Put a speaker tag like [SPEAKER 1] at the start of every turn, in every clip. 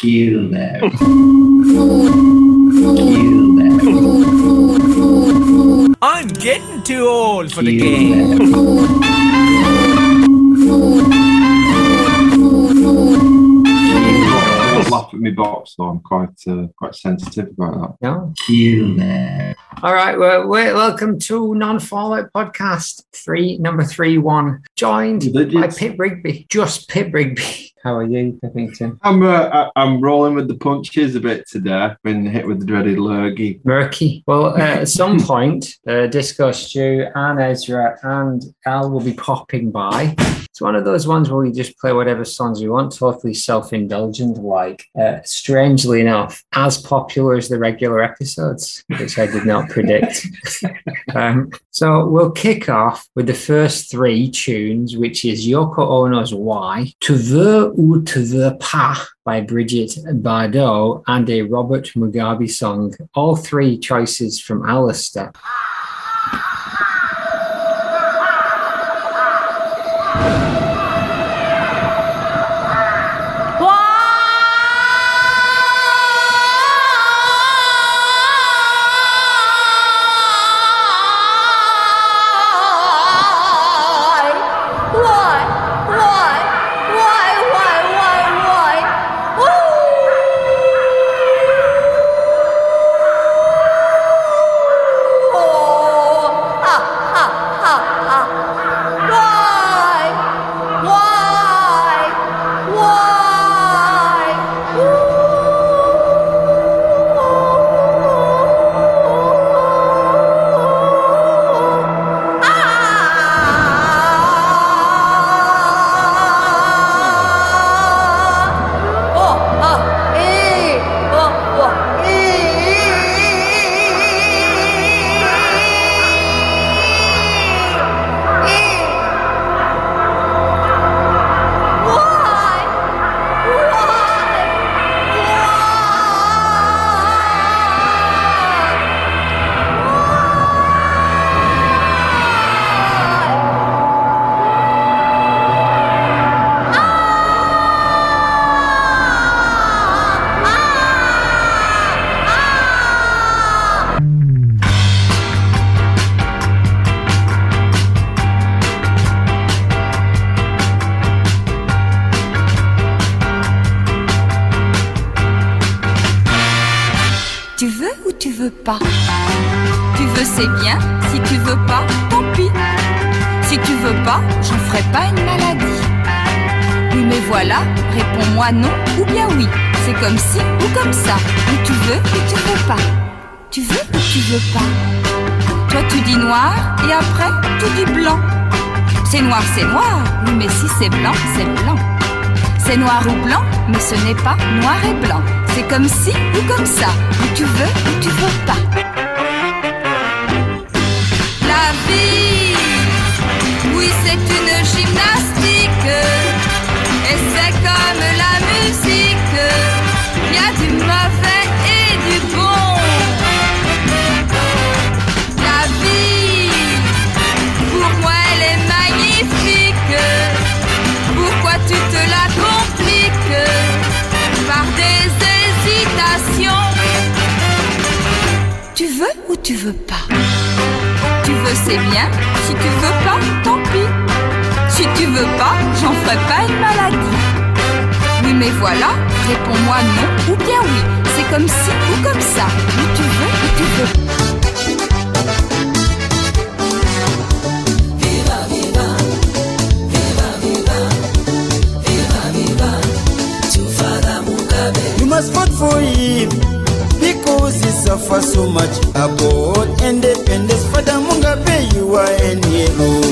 [SPEAKER 1] Kill them. Kill them.
[SPEAKER 2] I'm getting too old for the game.
[SPEAKER 1] them.
[SPEAKER 3] Don't laugh at me box though. I'm quite uh, quite sensitive about that.
[SPEAKER 4] No.
[SPEAKER 1] Kill them.
[SPEAKER 4] All right. Well, we welcome to Non Fallout Podcast three, number three, one. Joined by
[SPEAKER 3] Digits.
[SPEAKER 4] Pip Rigby. Just Pip Rigby. How are you, Pippington?
[SPEAKER 3] I'm uh, I'm rolling with the punches a bit today. Been hit with the dreaded lurgy.
[SPEAKER 4] Murky. Well, uh, at some point, uh, Disco Stew and Ezra and Al will be popping by. It's one of those ones where we just play whatever songs we want, totally self indulgent like. Uh, strangely enough, as popular as the regular episodes, which I did not predict. um, so we'll kick off with the first three tunes, which is Yoko Ono's Why, Tu veux ou tu veux pas by Bridget Bardot, and a Robert Mugabe song. All three choices from Alistair.
[SPEAKER 5] Tu veux c'est bien, si tu veux pas, tant pis. Si tu veux pas, j'en ferai pas une maladie. Oui mais voilà, réponds-moi non ou bien oui. C'est comme ci ou comme ça. Ou tu veux ou tu veux pas. Tu veux ou tu veux pas Toi tu dis noir et après tu dis blanc. C'est noir, c'est noir. Oui mais si c'est blanc, c'est blanc. C'est noir ou blanc, mais ce n'est pas noir et blanc. C'est comme ci ou comme ça, ou tu veux ou tu veux pas. La vie, oui c'est une gymnastique, et c'est comme la musique, Tu veux c'est bien, si tu veux pas, tant pis. Si tu veux pas, j'en ferai pas une maladie. Oui mais voilà, réponds-moi non ou bien oui. C'est comme ci ou comme ça. Ou tu veux ou tu veux pas.
[SPEAKER 6] You must vote for him because he suffered so much. About independence, Father Mugabe, you are an hero.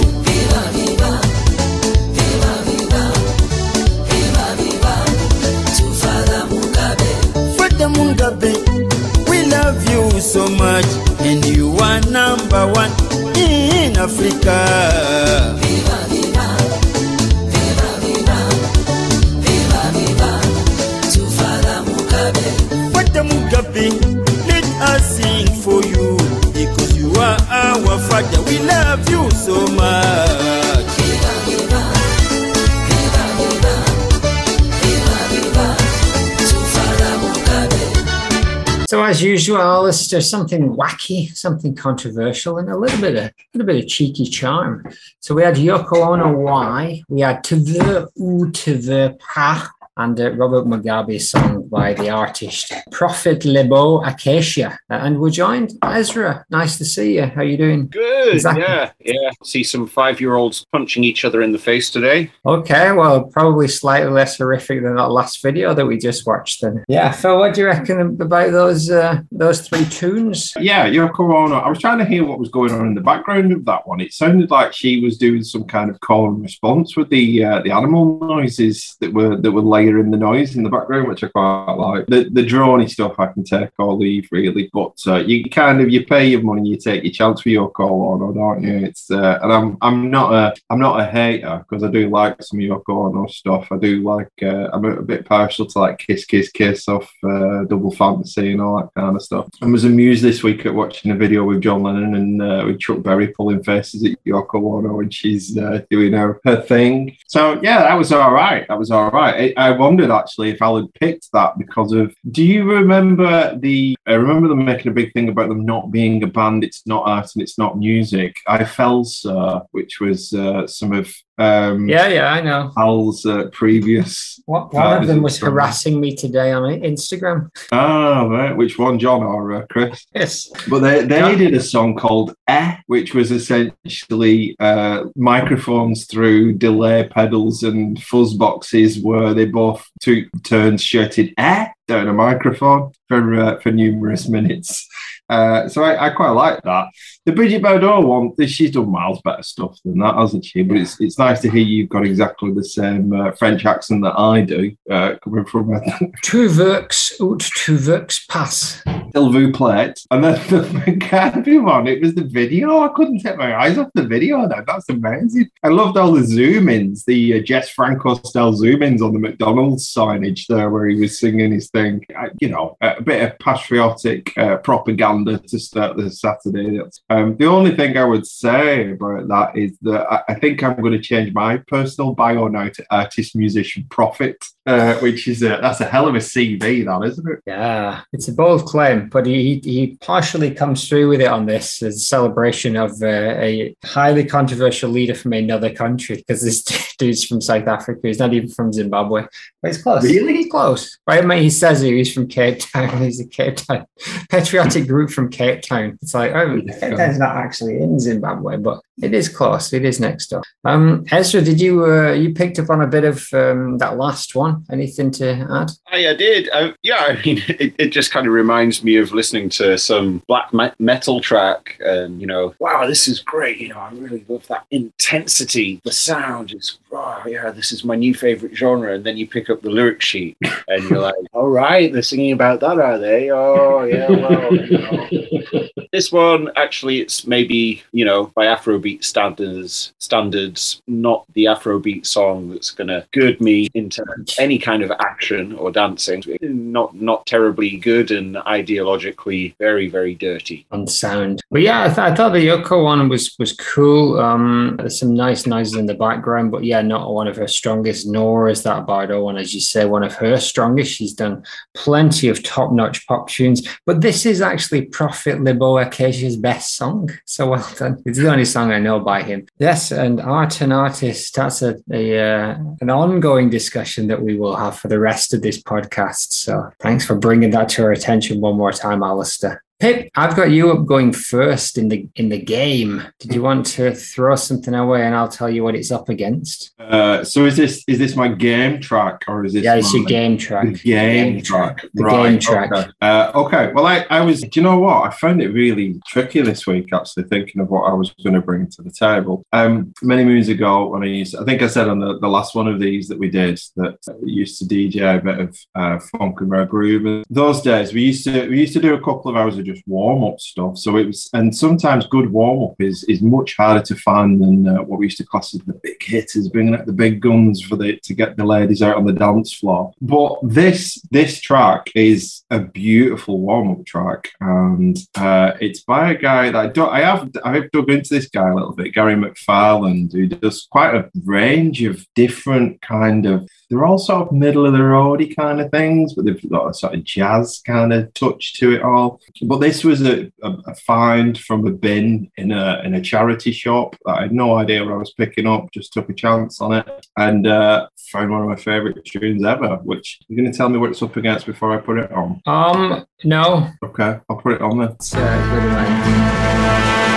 [SPEAKER 6] Father Mugabe, we love you so much, and you are number one in Africa. We love you so much.
[SPEAKER 4] So as usual, Alistair, something wacky, something controversial, and a little bit of a little bit of cheeky charm. So we had Yoko Ono Why, we had ou tu veux pas, and uh, Robert Mugabe's song by the artist Prophet Lebo Acacia. Uh, and we're joined, Ezra. Nice to see you. How are you doing?
[SPEAKER 7] Good.
[SPEAKER 4] Exactly.
[SPEAKER 7] Yeah, yeah. See some five-year-olds punching each other in the face today.
[SPEAKER 4] Okay, well, probably slightly less horrific than that last video that we just watched. Then, yeah, Phil, what do you reckon about those uh, those three tunes?
[SPEAKER 3] Yeah, Yoko Ono. I was trying to hear what was going on in the background of that one. It sounded like she was doing some kind of call and response with the uh, the animal noises that were that were layering the noise in the background, which I quite like. The the drawny stuff I can take or leave really, but uh, you kind of you pay your money, you take your chance for Yoko Ono, don't you? It's uh, and I'm I'm not a I'm not a hater because I do like some Yoko Ono stuff. I do like uh, I'm a, a bit partial to like Kiss Kiss Kiss off uh, Double Fantasy and all that kind of stuff. I was amused this week at watching a video with John Lennon and uh, with Chuck Berry pulling faces at Yoko Ono when she's uh, doing her, her thing. So yeah, that was all right. That was all right. I wondered actually if Al had picked that because of. Do you remember the? I remember them making a big thing about them not being a band. It's not art and it's not music. I fell sir, which was uh, some of um,
[SPEAKER 4] Yeah, yeah, I know.
[SPEAKER 3] Al's uh, previous.
[SPEAKER 4] What, one of them was harassing me today on Instagram.
[SPEAKER 3] Ah, right. Which one, John or uh, Chris?
[SPEAKER 4] Yes.
[SPEAKER 3] But they, they
[SPEAKER 4] Yeah.
[SPEAKER 3] did a song called Eh, which was essentially uh, microphones through delay pedals and fuzz boxes where they both took turns shouted Eh down a microphone for uh, for numerous minutes. Uh, so I, I quite like that. The Bridget Bardot one, she's done miles better stuff than that, hasn't she? But it's it's nice to hear you've got exactly the same uh, French accent that I do, uh, coming from a
[SPEAKER 4] Tu veux ou tu veux pas?
[SPEAKER 3] S'il vous plaît. And then the McCarthy one, it was the video. I couldn't take my eyes off the video. Now. That's amazing. I loved all the zoom ins, the uh, Jess Franco style zoom ins on the McDonald's signage there where he was singing his thing. You know, a bit of patriotic uh, propaganda to start the Saturday. That's- Um, the only thing I would say about that is that I, I think I'm going to change my personal bio now to artist, musician, prophet, uh, which is a, that's a hell of a CV, that isn't it?
[SPEAKER 4] Yeah, it's a bold claim, but he he partially comes through with it on this as a celebration of uh, a highly controversial leader from another country because this dude's from South Africa. He's not even from Zimbabwe, but he's close.
[SPEAKER 3] Really?
[SPEAKER 4] He's close. Right? Mean, he says he's from Cape Town. He's a Cape Town patriotic group from Cape Town. It's like, oh, Cape Town's not actually in Zimbabwe, but it is close. It is next door. Um, Ezra, did you uh, you picked up on a bit of um, that last one? Anything to add?
[SPEAKER 7] I, I did. Yeah, I mean, it, it just kind of reminds me of listening to some black me- metal track, and you know, wow, this is great. You know, I really love that intensity. The sound is, wow, yeah, this is my new favorite genre. And then you pick up the lyric sheet, and you're like, all right, they're singing about that, are they? Oh, yeah, well, you know. this one actually, it's maybe you know by Afrobeat standards, standards, not the Afrobeat song that's gonna gird me into any kind of action or dancing. Not not terribly good and ideologically very very dirty.
[SPEAKER 4] on sound. But yeah, I, th- I thought the Yoko one was was cool. Um, there's some nice noises in the background, but yeah, not one of her strongest. Nor is that Bardot one, as you say, one of her strongest. She's done plenty of top notch pop tunes, but this is actually Prophet Libo Acacia's best song. So well done. It's the only song I know by him. Yes, and art and artist. That's a, a uh, an ongoing discussion that we will have for the rest of this podcast. So thanks for bringing that to our attention one more time, Alistair. Pip, I've got you up going first in the in the game. Did you want to throw something away, and I'll tell you what it's up against?
[SPEAKER 3] Uh, so is this is this my game track or is this
[SPEAKER 4] yeah, it's
[SPEAKER 3] my-
[SPEAKER 4] your game track.
[SPEAKER 3] The game track.
[SPEAKER 4] The
[SPEAKER 3] right,
[SPEAKER 4] game track.
[SPEAKER 3] Okay. Uh, okay. Well, I, I was, do you know what? I found it really tricky this week, actually, thinking of what I was going to bring to the table. Um, many moons ago, when I used, I think I said on the, the last one of these that we did that we used to DJ a bit of uh, funk and rare groove. And those days, we used to we used to do a couple of hours of just warm up stuff. So it was, and sometimes good warm up is is much harder to find than uh, what we used to class as the big hitters, bringing out the big guns for the to get the ladies out on the dance floor. But this this track is a beautiful warm up track, and uh, it's by a guy that I don't. I have I've dug into this guy a little bit, Gary McFarland, who does quite a range of different kind of. They're all sort of middle of the roady kind of things, but they've got a sort of jazz kind of touch to it all. But this was a, a, a find from a bin in a in a charity shop that I had no idea what I was picking up. Just took a chance on it and uh, found one of my favourite tunes ever. Which you're going to tell me what it's up against before I put it on.
[SPEAKER 4] Um, no,
[SPEAKER 3] Okay, I'll put it on then.
[SPEAKER 4] it's uh, good one.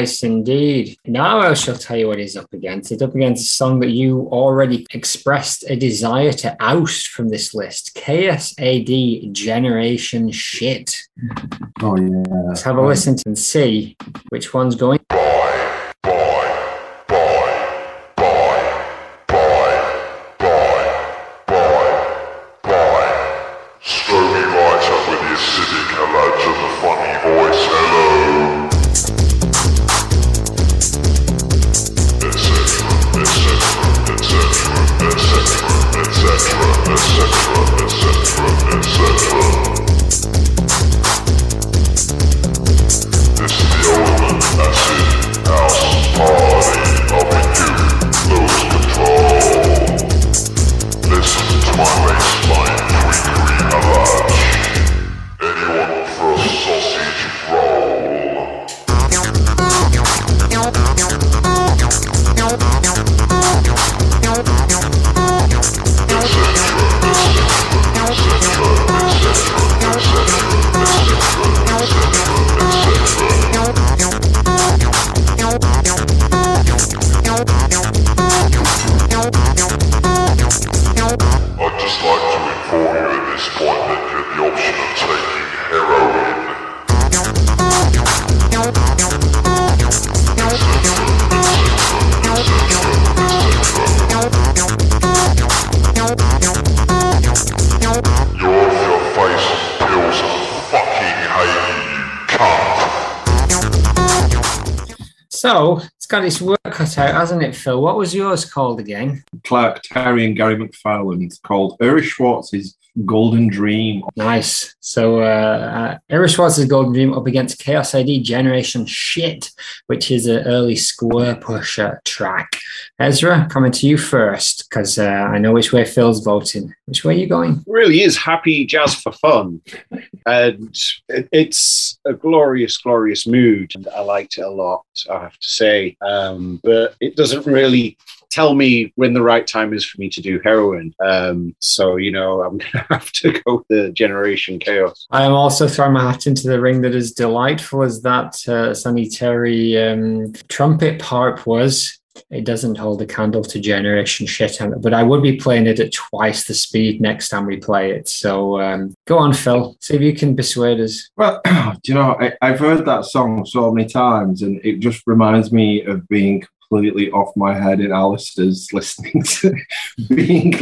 [SPEAKER 4] Nice, indeed. Now I shall tell you what he's up against. It's up against a song that you already expressed a desire to oust from this list. Chaos AD Generation Shit.
[SPEAKER 3] Oh yeah.
[SPEAKER 4] Let's have a listen and see which one's going. Got its work cut out, hasn't it, Phil? What was yours called again?
[SPEAKER 3] Clark Terry and Gary McFarland called Ira Schwartz's Golden Dream.
[SPEAKER 4] Nice. So, uh, uh, Ira Schwartz's Golden Dream up against Chaos AD Generation Shit, which is an early Squarepusher track. Ezra, coming to you first, because uh, I know which way Phil's voting. Which way are you going?
[SPEAKER 7] really is happy jazz for fun. and it, it's a glorious, glorious mood. And I liked it a lot, I have to say. Um, but it doesn't really tell me when the right time is for me to do heroin. Um, so, you know, I'm going to have to go with the Generation Chaos.
[SPEAKER 4] I am also throwing my hat into the ring that is delightful as that uh, Sonny Terry um, trumpet harp was. it doesn't hold a candle to Generation Shit. But I would be playing it at twice the speed next time we play it. So um, go on, Phil. See if you can persuade us.
[SPEAKER 3] Well, do you know, I, I've heard that song so many times, and it just reminds me of being completely off my head in Alistair's listening to being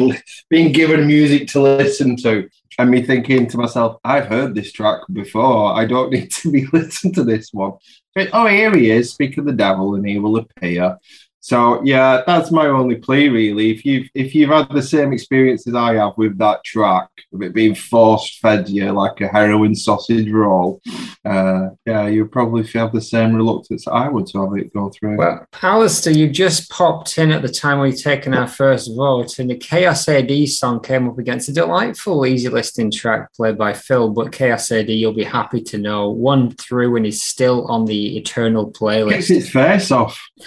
[SPEAKER 3] being given music to listen to, and me thinking to myself, I've heard this track before. I don't need to be listening to this one. But, oh, here he is. Speak of the devil, and he will appear. So yeah, that's my only plea really. If you've if you've had the same experience as I have with that track, of it being forced fed you like a heroin sausage roll, uh, yeah, you probably feel the same reluctance I would to have it go through.
[SPEAKER 4] Well, Alistair, you just popped in at the time we've taken our first vote, and the Chaos AD song came up against a delightful, easy listening track played by Phil. But Chaos AD, you'll be happy to know, won through and is still on the eternal playlist.
[SPEAKER 3] Gets its face off.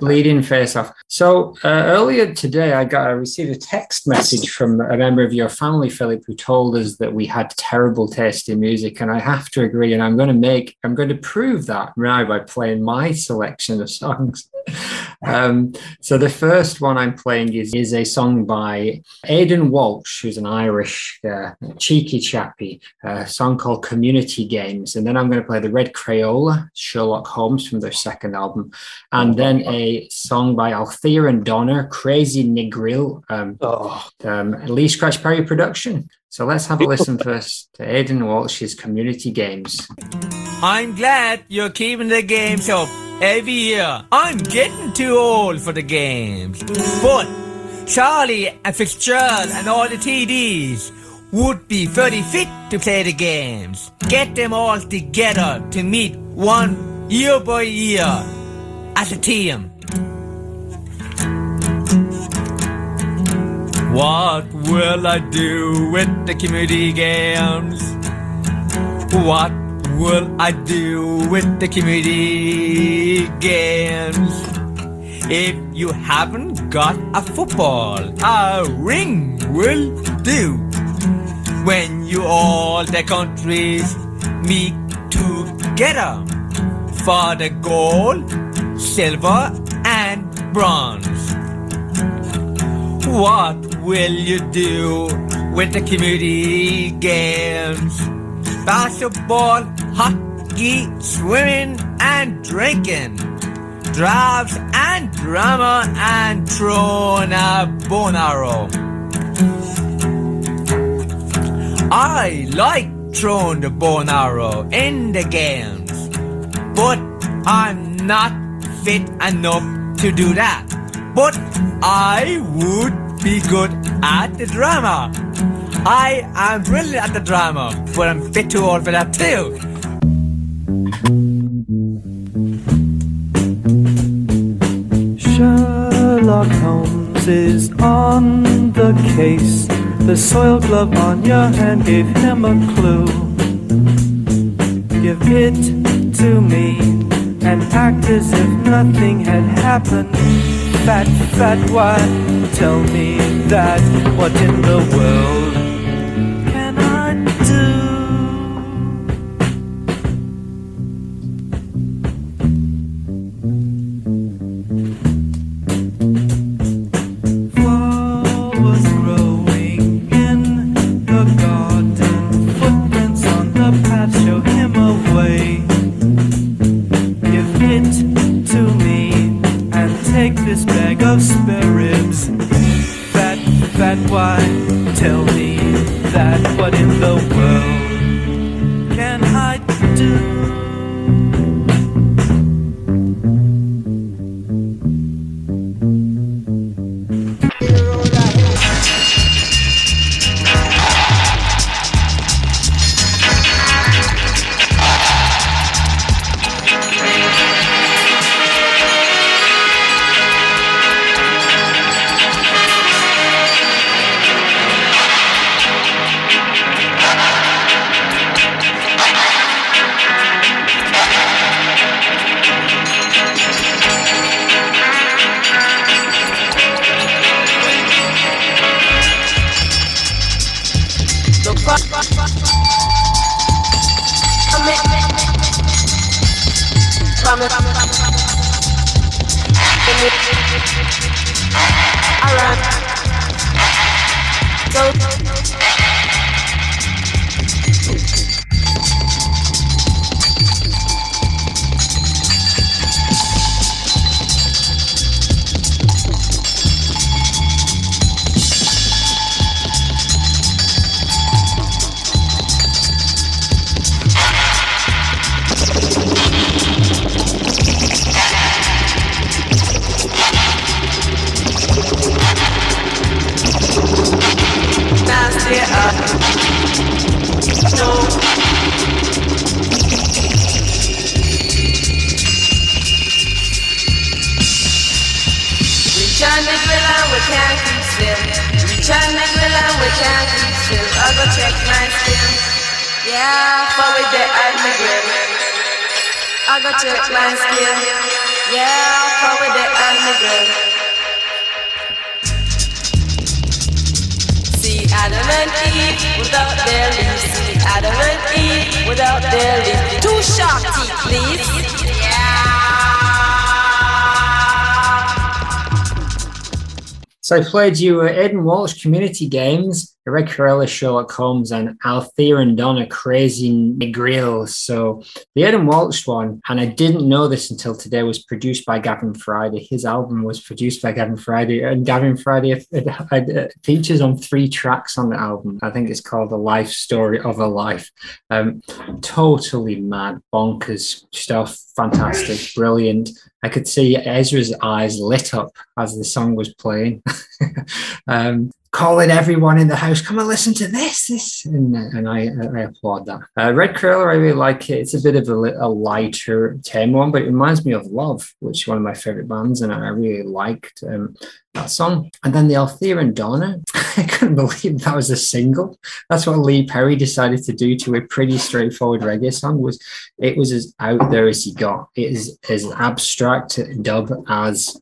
[SPEAKER 4] Bleeding face off. So uh, earlier today, I got I received a text message from a member of your family, Philip, who told us that we had terrible taste in music, and I have to agree. And I'm going to make I'm going to prove that now by playing my selection of songs. Um, so the first one I'm playing is, is a song by Aidan Walsh, who's an Irish uh, cheeky chappy, a song called Community Games. And then I'm going to play the Red Crayola, Sherlock Holmes from their second album. And then a song by Althea and Donner, Crazy Negril, um, um, Lee Scratch Perry production. So let's have a listen first to Aidan Walsh's Community Games.
[SPEAKER 2] I'm glad you're keeping the games up every year. I'm getting too old for the games. But Charlie and Fitzgerald and all the TDs would be very fit to play the games. Get them all together to meet one year by year as a team. What will I do with the community games? What will I do with the community games? If you haven't got a football, a ring will do. When you all the countries meet together for the gold, silver, and bronze. What will you do with the community games? Basketball, hockey, swimming, and drinking. Drafts and drama and arrow. I like arrow in the games, but I'm not fit enough to do that. But I would be good at the drama. I am brilliant at the drama, but I'm fit too old for that too.
[SPEAKER 8] Sherlock Holmes is on the case. The soil glove on your hand gave him a clue. Give it to me and act as if nothing had happened. Fat, fat, why tell me that? What in the world
[SPEAKER 4] played you uh, Aidan Walsh Community Games, the Red Crayola Sherlock Holmes, and Althea and Donna Crazy Negril. So the Aidan Walsh one, and I didn't know this until today, was produced by Gavin Friday. His album was produced by Gavin Friday, and Gavin Friday uh, features on three tracks on the album. I think it's called The Life Story of a Life. Um, totally mad, bonkers stuff. Fantastic, brilliant. I could see Ezra's eyes lit up as the song was playing, um, calling everyone in the house, "Come and listen to this!" This, and, and I, I applaud that. Uh, Red Crayola, I really like it. It's a bit of a, li- a lighter tame one, but it reminds me of Love, which is one of my favorite bands, and I really liked um, that song. And then the Althea and Donna, I couldn't believe that was a single. That's what Lee Perry decided to do to a pretty straightforward reggae song. Was it was as out there as he got. It is as abstract dub as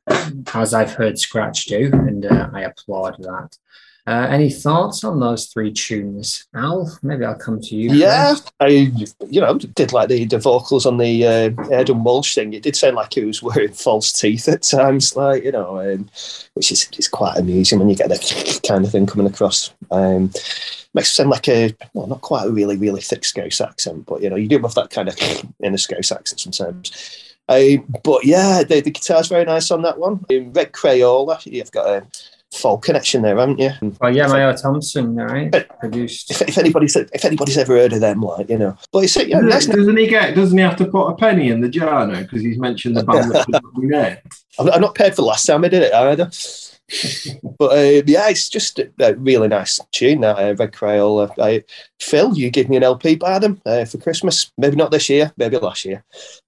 [SPEAKER 4] as I've heard Scratch do, and uh, I applaud that. Uh, any thoughts on those three tunes, Al? Maybe I'll come to you.
[SPEAKER 9] Yeah,
[SPEAKER 4] first.
[SPEAKER 9] I you know did like the, the vocals on the uh, Aidan Walsh thing. It did sound like he was wearing false teeth at times, like you know, um, which is is quite amusing when you get that kind of thing coming across. Um, makes it sound like a well, not quite a really really thick Scouse accent, but you know, you do have that kind of in a Scouse accent sometimes. Uh, but yeah, the, the guitar's very nice on that one. In Red Crayola, you've got a folk connection there, haven't you?
[SPEAKER 4] Well, yeah, Mayo Thompson, right? Produced.
[SPEAKER 9] If, if anybody's if anybody's ever heard of them, like you know, but it's yeah,
[SPEAKER 3] Doesn't, doesn't he get? Doesn't he have to put a penny in the jar now because he's mentioned the band that could be there?
[SPEAKER 9] I'm, I'm not paid for the last time I did it either. But uh, yeah, it's just a, a really nice tune. That uh, Red Crayola. I, Phil, you gave me an LP by them uh, for Christmas. Maybe not this year, maybe last year.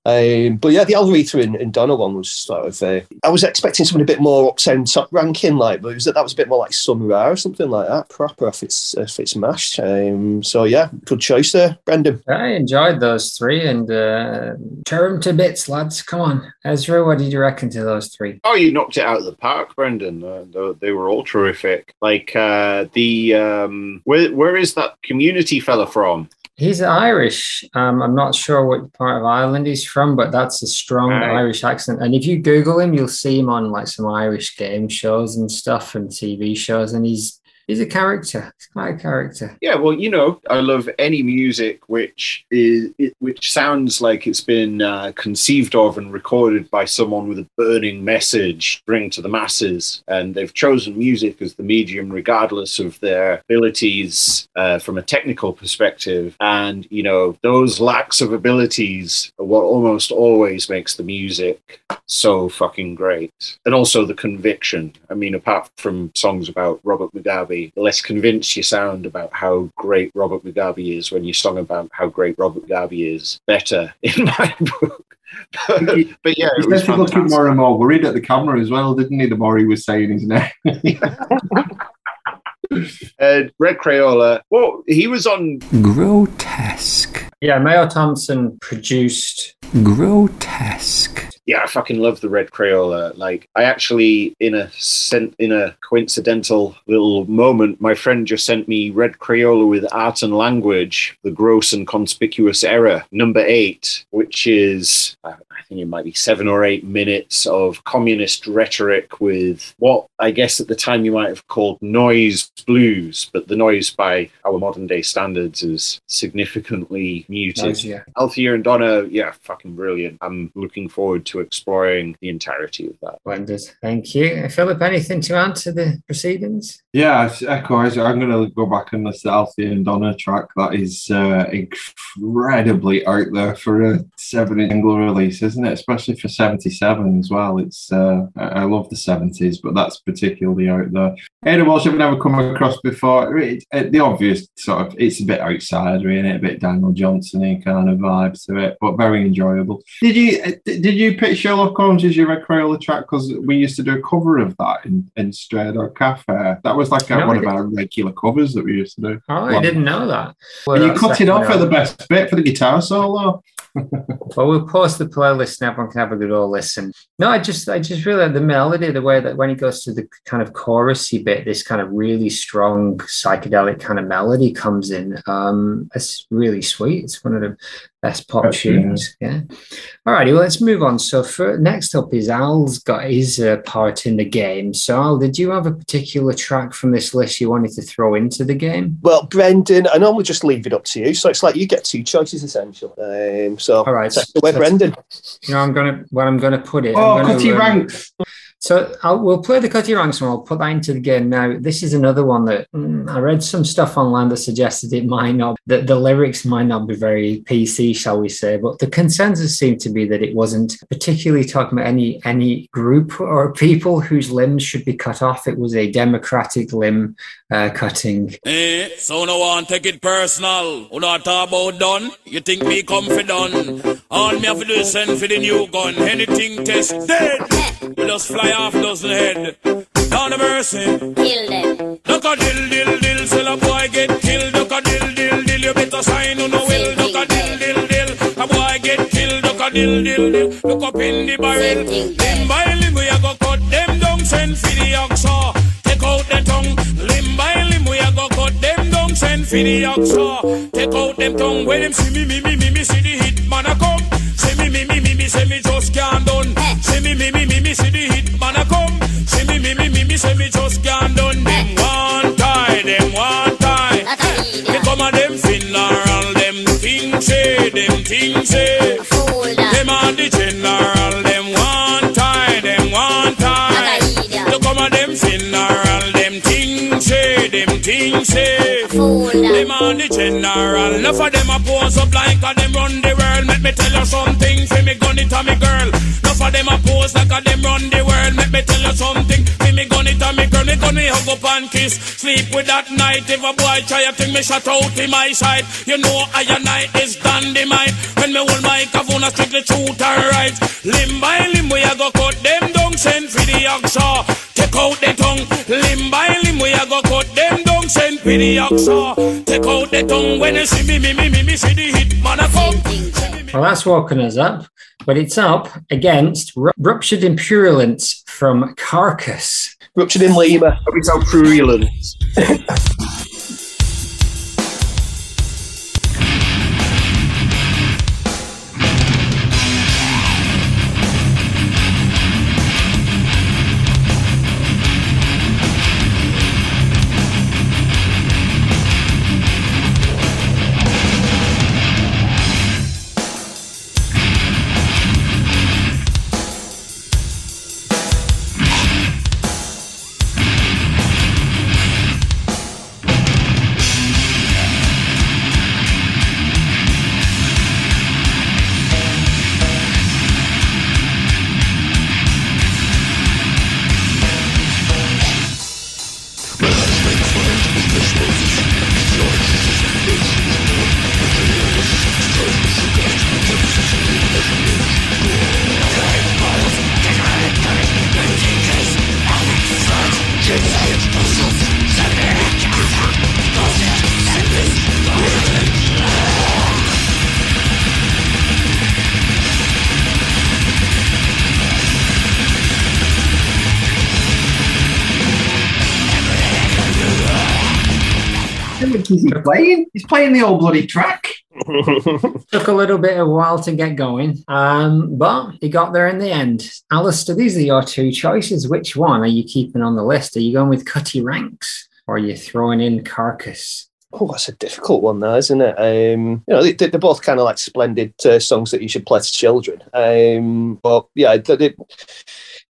[SPEAKER 9] Um, but yeah, the Althea and, and Donna one was sort of. Uh, I was expecting something a bit more uptown top ranking, like, but it was that that was a bit more like Sun Ra or something like that, proper if it's if it's mashed. Um, so yeah, good choice there, Brendan.
[SPEAKER 4] I enjoyed those three and uh, them to bits, lads. Come on, Ezra, what did you reckon to those three?
[SPEAKER 7] Oh, you knocked it out of the park, Brendan. Uh, they, they were all terrific. Like uh, the um, where where is that community fella from?
[SPEAKER 4] He's Irish. Um, I'm not sure what part of Ireland he's from, but that's a strong
[SPEAKER 7] Right.
[SPEAKER 4] Irish accent. And if you Google him, you'll see him on like some Irish game shows and stuff and TV shows. And he's he's a character. He's quite a character.
[SPEAKER 7] Yeah, well, you know, I love any music which is which sounds like it's been uh, conceived of and recorded by someone with a burning message to bring to the masses, and they've chosen music as the medium, regardless of their abilities uh, from a technical perspective. And you know, those lacks of abilities are what almost always makes the music so fucking great, and also the conviction. I mean, apart from songs about Robert Mugabe, the less convinced you sound about how great Robert Mugabe is when you song about how great Robert Mugabe is, better in my book. but, but yeah,
[SPEAKER 3] He
[SPEAKER 7] it was
[SPEAKER 3] looking more and more worried at the camera as well, didn't he? The more he was saying his name.
[SPEAKER 7] Uh, Red Crayola. Well, he was on.
[SPEAKER 10] Grotesque.
[SPEAKER 4] Yeah, Mayo Thompson produced
[SPEAKER 10] Grotesque.
[SPEAKER 7] Yeah, I fucking love the Red Crayola. Like, I actually, in a sent in a coincidental little moment, my friend just sent me Red Crayola with Art and Language, The Gross and Conspicuous Error, number eight, which is, I I think it might be seven or eight minutes of communist rhetoric with what I guess at the time you might have called noise blues, but the noise by our modern day standards is significantly muted. Althea and Donna, yeah, fucking brilliant. I'm looking forward to exploring the entirety of that.
[SPEAKER 4] Splendid. Thank you. Philip, anything to add to the proceedings?
[SPEAKER 3] Yeah, it's Echo. I- I'm going to go back and the Althea and Donna track. That is uh, incredibly out there for a seven-inch single release, isn't it? Especially for '77 as well. It's uh, I love the '70s, but that's particularly out there. Aidan Walsh, I've never come across before. It, it- the obvious sort of, it's a bit outsider, in it? A bit Daniel Johnston-y kind of vibe to it, but very enjoyable. Did you uh, did you pick Sherlock Holmes as your Crayola track? Because we used to do a cover of that in, in Strayed or Cafe. That was like a,
[SPEAKER 4] No,
[SPEAKER 3] one of our regular covers that we used to do.
[SPEAKER 4] Oh, I didn't know that.
[SPEAKER 3] and you cut it off
[SPEAKER 4] definitely
[SPEAKER 3] at the best bit for the guitar solo.
[SPEAKER 4] Well, we'll post the playlist and everyone can have a good old listen. No, I just, I just really like the melody, the way that when he goes to the kind of chorusy bit, this kind of really strong psychedelic kind of melody comes in. Um, it's really sweet. It's one of the best pop
[SPEAKER 3] That's good.
[SPEAKER 4] tunes. Yeah. All righty. Well, let's move on. So, for next up is Al's got his uh, part in the game. So, Al, did you have a particular track from this list you wanted to throw into the game?
[SPEAKER 9] Well, Brendan, I normally just leave it up to you. So it's like you get two choices essentially. Um, so
[SPEAKER 4] All right.
[SPEAKER 9] take it away,
[SPEAKER 4] so-
[SPEAKER 9] Brendan.
[SPEAKER 4] You know, I'm gonna where I'm gonna put it.
[SPEAKER 3] Oh,
[SPEAKER 4] I'm gonna,
[SPEAKER 3] Cutty
[SPEAKER 4] um,
[SPEAKER 3] Ranks.
[SPEAKER 4] So I'll, we'll play the Ranks and I'll put that into the game now. This is another one that mm, I read some stuff online that suggested it might not, that the lyrics might not be very PC, shall we say, but the consensus seemed to be that it wasn't particularly talking about any any group or people whose limbs should be cut off. It was a democratic limb uh, cutting.
[SPEAKER 10] Eh, so no one take it personal. Who not talk about done? You think me done? All me have to do is send for the new gun. Anything test dead. You just fly off dozen head. Down the mercy.
[SPEAKER 11] Kill them.
[SPEAKER 10] Duck a dill dill dill. Sell a boy get killed. Duck a dill dill dill. You better sign on no will. Duck a dill dill dill. A boy get killed. Duck a dill dill dill. Look up in the barrel. Limb by limb we a go cut them down. Send for the oxa. Take out the tongue. Limb by limb we a go down. Send for the oxa. Take out them tongue. When them see me me me me me see the hit man a come. See me me me me me say me just can't done. See me me me me me see the hit man a come. See me me me me me say me just can't done. Them one tie, them one tie. Me come a them funeral, them things say, them things say. Them are the general, them one tie, them one tie. You come a them funeral, them things say. Them are the general. Enough of them a pose up like a them run the world. Let me tell you something. For me gun it a me girl. Enough of them a pose like a them run the world. Let me tell you something. For me gun it a me girl. Me gun me hug up and kiss. Sleep with that night. If a boy try a thing, me shut out in my side. You know I and I is dynamite. When me hold my I strictly truth and right. Limb by limb, we a go cut them down. Send for the oxa. Take out the tongue. Limb by limb, we a go cut them down. Send for the oxa. Take out the tongue. When you see me, me, me, me, me, see the hit man a come.
[SPEAKER 4] Well, that's woken us up, but it's up against Ru- Ruptured in Purulence from Carcass.
[SPEAKER 9] Ruptured in Lima.
[SPEAKER 7] It's how purulent.
[SPEAKER 3] is he playing? He's playing the old bloody track.
[SPEAKER 4] Took a little bit of a while to get going, um, but he got there in the end. Alistair, these are your two choices. Which one are you keeping on the list? Are you going with Cutty Ranks or are you throwing in Carcass?
[SPEAKER 9] Oh, that's a difficult one, though, isn't it? Um, you know, they, they're both kind of like splendid uh, songs that you should play to children. Um, but yeah, they, they-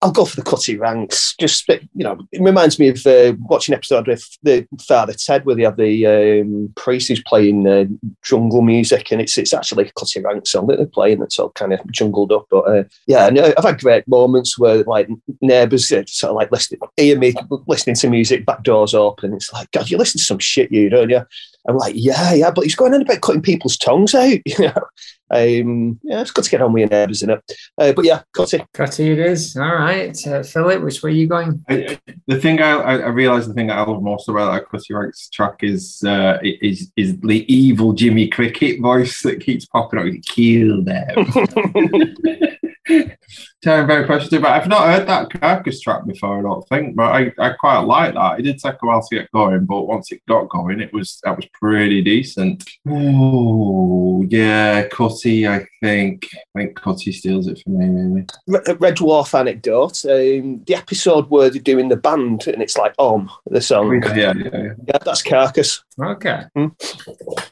[SPEAKER 9] I'll go for the Cutty Ranks. Just you know, it reminds me of uh, watching episode with the Father Ted, where they have the um, priest who's playing uh, jungle music, and it's it's actually a Cutty Ranks song that they're playing that's all kind of jungled up. But uh, yeah, uh, I've had great moments where like neighbours uh, sort of like listening, hear me listening to music, back doors open. It's like, God, you listen to some shit, you don't you? I'm like, yeah, yeah, but he's going on about cutting people's tongues out, you know. Um, yeah, it's good to get on with your neighbours, isn't it? Uh, but yeah, Cutty.
[SPEAKER 4] Cutty it is. All right. Uh, Philip, which way are you going?
[SPEAKER 3] I, the thing I, I, I realised the thing I love most about that Cutty Ranks track is uh, is is the evil Jimmy Cricket voice that keeps popping up. Kill them. So I'm very appreciative. But I've not heard that Carcass track before, I don't think, but I, I quite like that. It did take a while to get going, but once it got going, it was that was pretty decent. Oh yeah, Cutty, I think. I think Cutty steals it for me, maybe.
[SPEAKER 9] Red Dwarf anecdote. Um, the episode where they're doing the band, and it's like Om, the song.
[SPEAKER 3] Yeah, yeah, yeah.
[SPEAKER 9] Yeah, that's Carcass.
[SPEAKER 4] Okay.
[SPEAKER 9] Hmm.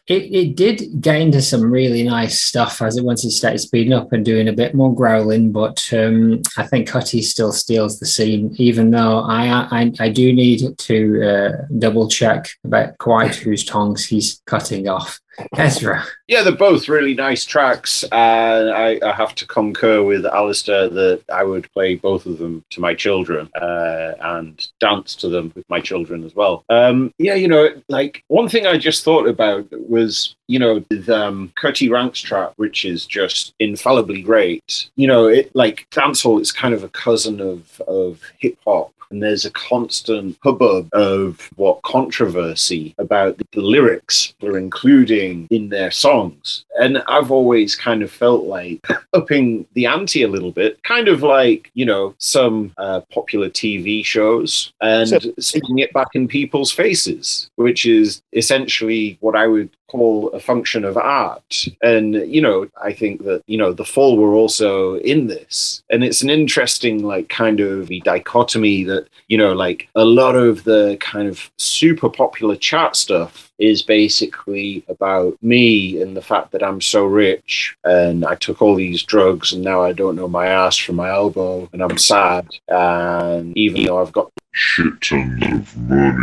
[SPEAKER 4] It, it did get into some really nice stuff as it once it started speeding up and doing a bit more growling, but um, I think Cutty still steals the scene, even though I I, I do need to uh, double check about quite whose tongues he's cutting off. Ezra.
[SPEAKER 7] Yeah, they're both really nice tracks. And I, I have to concur with Alistair that I would play both of them to my children uh, and dance to them with my children as well. Um, yeah, you know, like one thing I just thought about was, you know, the um, Ranks track, which is just infallibly great. You know, it like dancehall is kind of a cousin of, of hip hop and there's a constant hubbub of what controversy about the, the lyrics they're including in their songs. And I've always kind of felt like upping the ante a little bit, kind of like, you know, some uh, popular TV shows and
[SPEAKER 9] So-
[SPEAKER 7] sticking it back in people's faces, which is essentially what I would call a function of art. And, you know, I think that, you know, the Fall were also in this. And it's an interesting, like, kind of dichotomy that, you know, like a lot of the kind of super popular chart stuff is basically about me and the fact that I'm so rich and I took all these drugs and now I don't know my ass from my elbow and I'm sad. And even though I've got
[SPEAKER 12] Shit tons of money.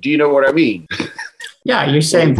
[SPEAKER 7] do you know what I mean?
[SPEAKER 4] Yeah, you're saying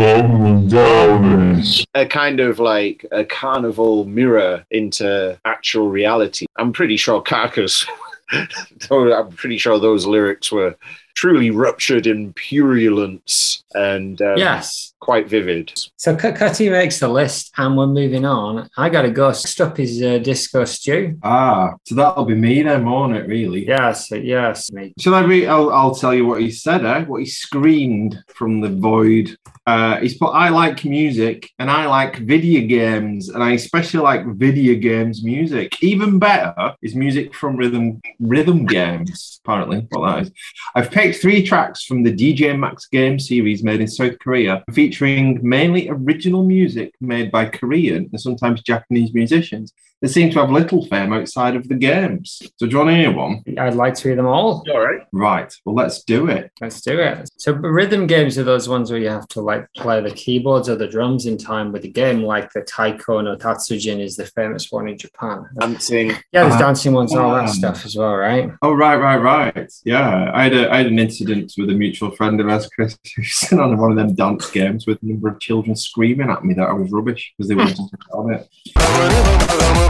[SPEAKER 7] a kind of like a carnival mirror into actual reality. I'm pretty sure Carcass, I'm pretty sure those lyrics were truly ruptured in purulence and um,
[SPEAKER 4] yes.
[SPEAKER 7] quite vivid.
[SPEAKER 4] So Cut- Cutty makes the list, and we're moving on. I got to go. Next up is uh, Disco Stew.
[SPEAKER 3] Ah, so that'll be me then, won't it, really?
[SPEAKER 4] Yes, yes, me.
[SPEAKER 3] Shall I read? I'll, I'll tell you what he said, eh? What he screamed from the void. Uh, he's put, I like music and I like video games, and I especially like video games music. Even better is music from rhythm rhythm games, apparently. What that is. I've picked three tracks from the DJ Max game series made in South Korea, featuring mainly original music made by Korean and sometimes Japanese musicians that seem to have little fame outside of the games. So, do you want to hear one?
[SPEAKER 4] I'd like to hear them all.
[SPEAKER 7] All right.
[SPEAKER 3] Right. Well, let's do it.
[SPEAKER 4] Let's do it. So rhythm games are those ones where you have to like play the keyboards or the drums in time with the game, like the Taiko no Tatsujin is the famous one in Japan.
[SPEAKER 7] Dancing.
[SPEAKER 4] Yeah, there's
[SPEAKER 3] Uh,
[SPEAKER 4] dancing ones and all that
[SPEAKER 3] um,
[SPEAKER 4] stuff as well, right?
[SPEAKER 3] Oh, right, right, right. Yeah. I had, a, I had an incident with a mutual friend of ours, Chris, who sat on one of them dance games with a number of children screaming at me that I was rubbish because they wanted to on it.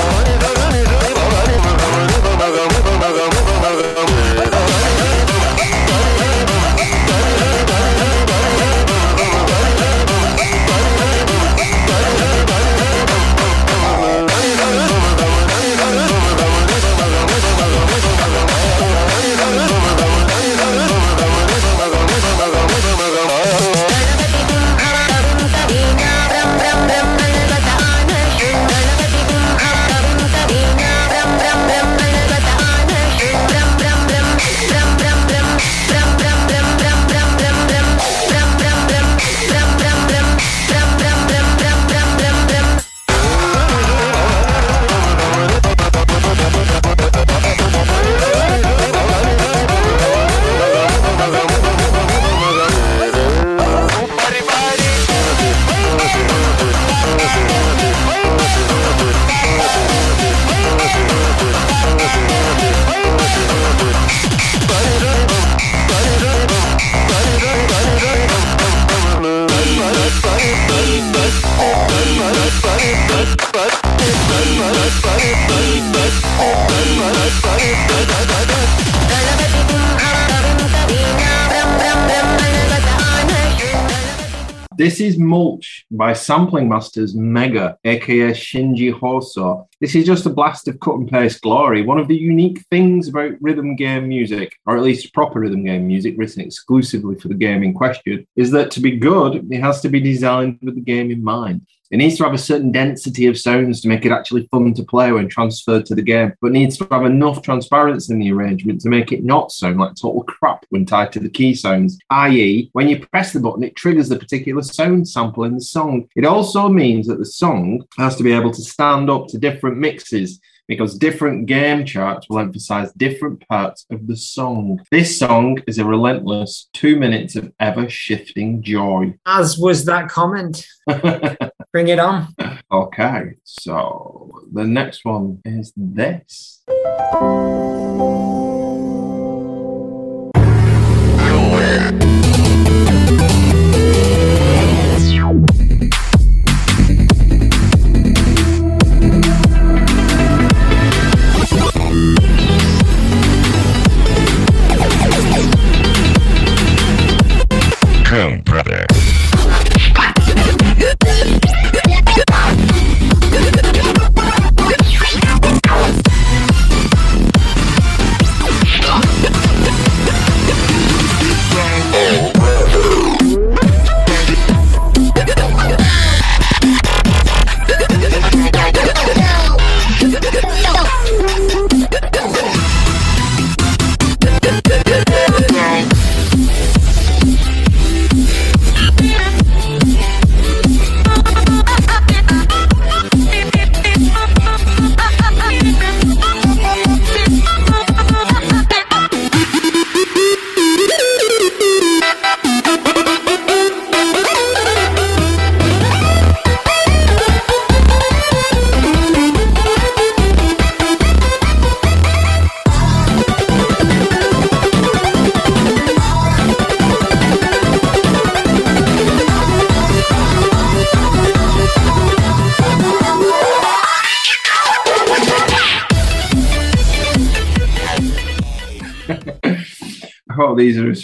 [SPEAKER 3] Sampling Masters Mega, aka Shinji Hosoe. This is just a blast of cut and paste glory. One of the unique things about rhythm game music, or at least proper rhythm game music written exclusively for the game in question, is that to be good, it has to be designed with the game in mind. It needs to have a certain density of sounds to make it actually fun to play when transferred to the game, but needs to have enough transparency in the arrangement to make it not sound like total crap when tied to the key sounds. I.e., when you press the button, it triggers the particular sound sample in the song. It also means that the song has to be able to stand up to different mixes because different game charts will emphasize different parts of the song. This song is a relentless two minutes of ever shifting joy.
[SPEAKER 4] As was that comment. Bring it on.
[SPEAKER 3] Okay, so the next one is this.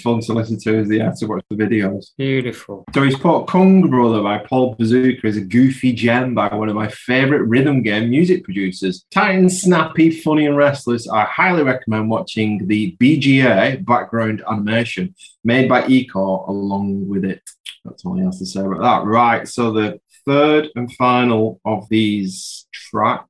[SPEAKER 3] Fun to listen to as they are to watch the videos.
[SPEAKER 4] Beautiful.
[SPEAKER 3] So he's put Kung Brother by Paul Bazooka is a goofy gem by one of my favourite rhythm game music producers. Tight and snappy, funny and restless. I highly recommend watching the BGA background animation made by Eco along with it. That's all he has to say about that. Right, so the third and final of these tracks.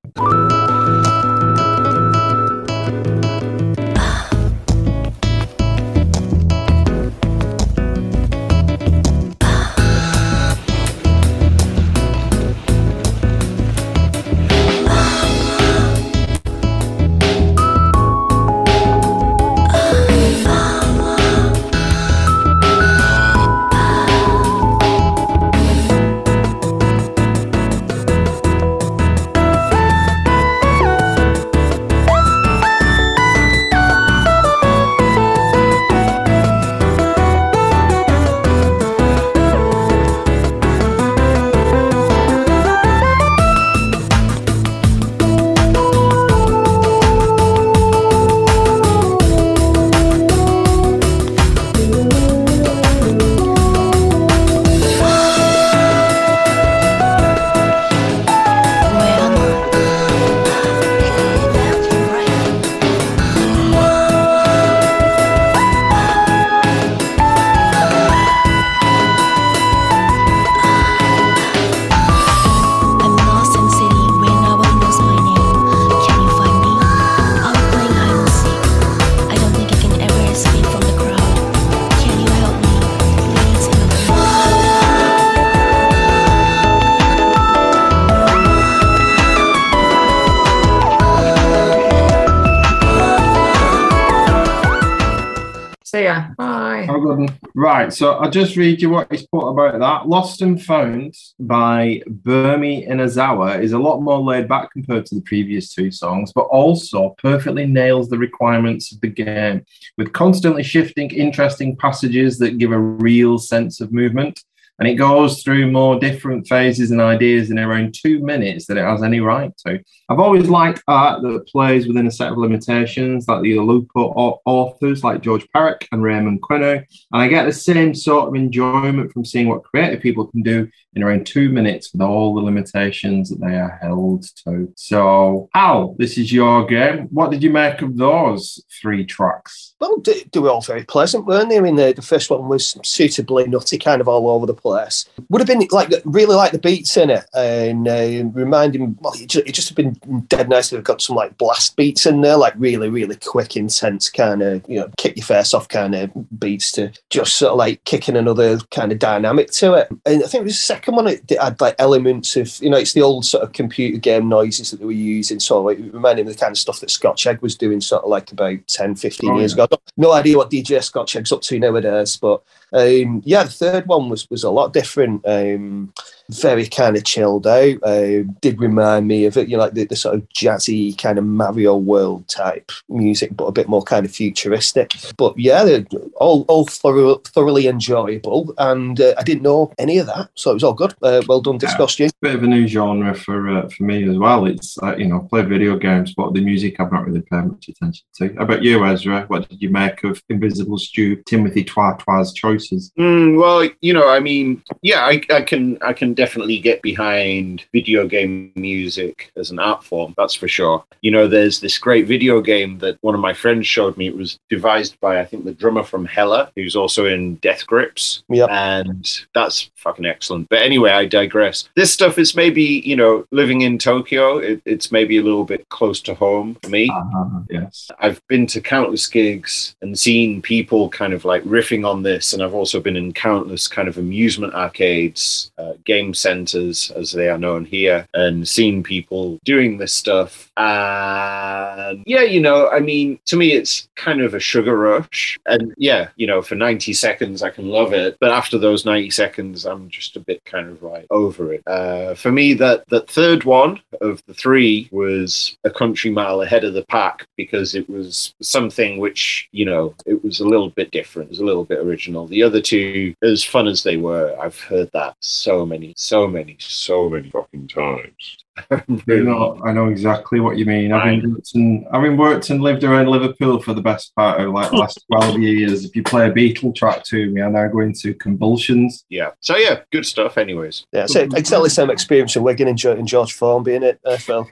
[SPEAKER 3] Right, so I'll just read you what he's put about that. Lost and Found by Bermei Inazawa is a lot more laid back compared to the previous two songs, but also perfectly nails the requirements of the game with constantly shifting, interesting passages that give a real sense of movement. And it goes through more different phases and ideas in around two minutes than it has any right to. I've always liked art that plays within a set of limitations, like the Oulipo authors like Georges Perec and Raymond Queneau, and I get the same sort of enjoyment from seeing what creative people can do in around two minutes with all the limitations that they are held to. So, Al, this is your game. What did you make of those three tracks?
[SPEAKER 9] Well, they, they were all very pleasant, weren't they? I mean, the, the first one was suitably nutty, kind of all over the place. Would have been like really like the beats in it, and uh, reminding. Well, it just, it just have been dead nice to have got some like blast beats in there, like really, really quick, intense kind of you know kick your face off kind of beats to just sort of like kicking another kind of dynamic to it. And I think it was the second one it had like elements of you know it's the old sort of computer game noises that they were using, so like, it reminded me of the kind of stuff that Scotch Egg was doing, sort of like about 10, 15
[SPEAKER 3] Oh,
[SPEAKER 9] years
[SPEAKER 3] yeah.
[SPEAKER 9] ago. I've got no idea what DJ Scotch Egg's up to nowadays, but um, yeah, the third one was was a lot different. Um, very kind of chilled out. Uh, did remind me of it, you know, like the, the sort of jazzy kind of Mario World type music, but a bit more kind of futuristic. But yeah, they're all all thorough, thoroughly enjoyable, and uh, I didn't know any of that, so it was all good. Uh, well done, Disco Stew.
[SPEAKER 3] Bit of a new genre for uh, for me as well. It's uh, you know play video games, but the music I've not really paid much attention to. How about you, Ezra? What did you make of Invisible Stew, Timothy Twaitwa's choices?
[SPEAKER 7] Mm, well, you know, I mean, yeah, I, I can I can definitely get behind video game music as an art form. That's for sure. You know, there's this great video game that one of my friends showed me. It was devised by I think the drummer from Hella, who's also in Death Grips.
[SPEAKER 9] Yep.
[SPEAKER 7] and that's fucking excellent. But anyway, I digress. This stuff is maybe you know, living in Tokyo, it, it's maybe a little bit close to home for me.
[SPEAKER 3] Uh, yes.
[SPEAKER 7] I've been to countless gigs and seen people kind of like riffing on this, and I've also been in countless kind of amusement arcades, uh, game centers as they are known here, and seen people doing this stuff. And yeah, you know, I mean, to me, it's kind of a sugar rush. And yeah, you know, for 90 seconds, I can love it. But after those 90 seconds, I'm just a bit kind of like over it. Uh, for me, that, that third one of the three was a country mile ahead of the pack because it was something which, you know, it was a little bit different, it was a little bit original. The other two, as fun as they were, I've heard that so many, so many, so many fucking times.
[SPEAKER 3] You know, I know exactly what you mean. Having worked and having worked and lived around Liverpool for the best part of like the last twelve years, if you play a Beatle track to me, I now go into convulsions.
[SPEAKER 7] Yeah. So yeah, good stuff. Anyways.
[SPEAKER 9] Yeah, so exactly the same experience in Wigan and, George, and George Formby in it, uh, Phil.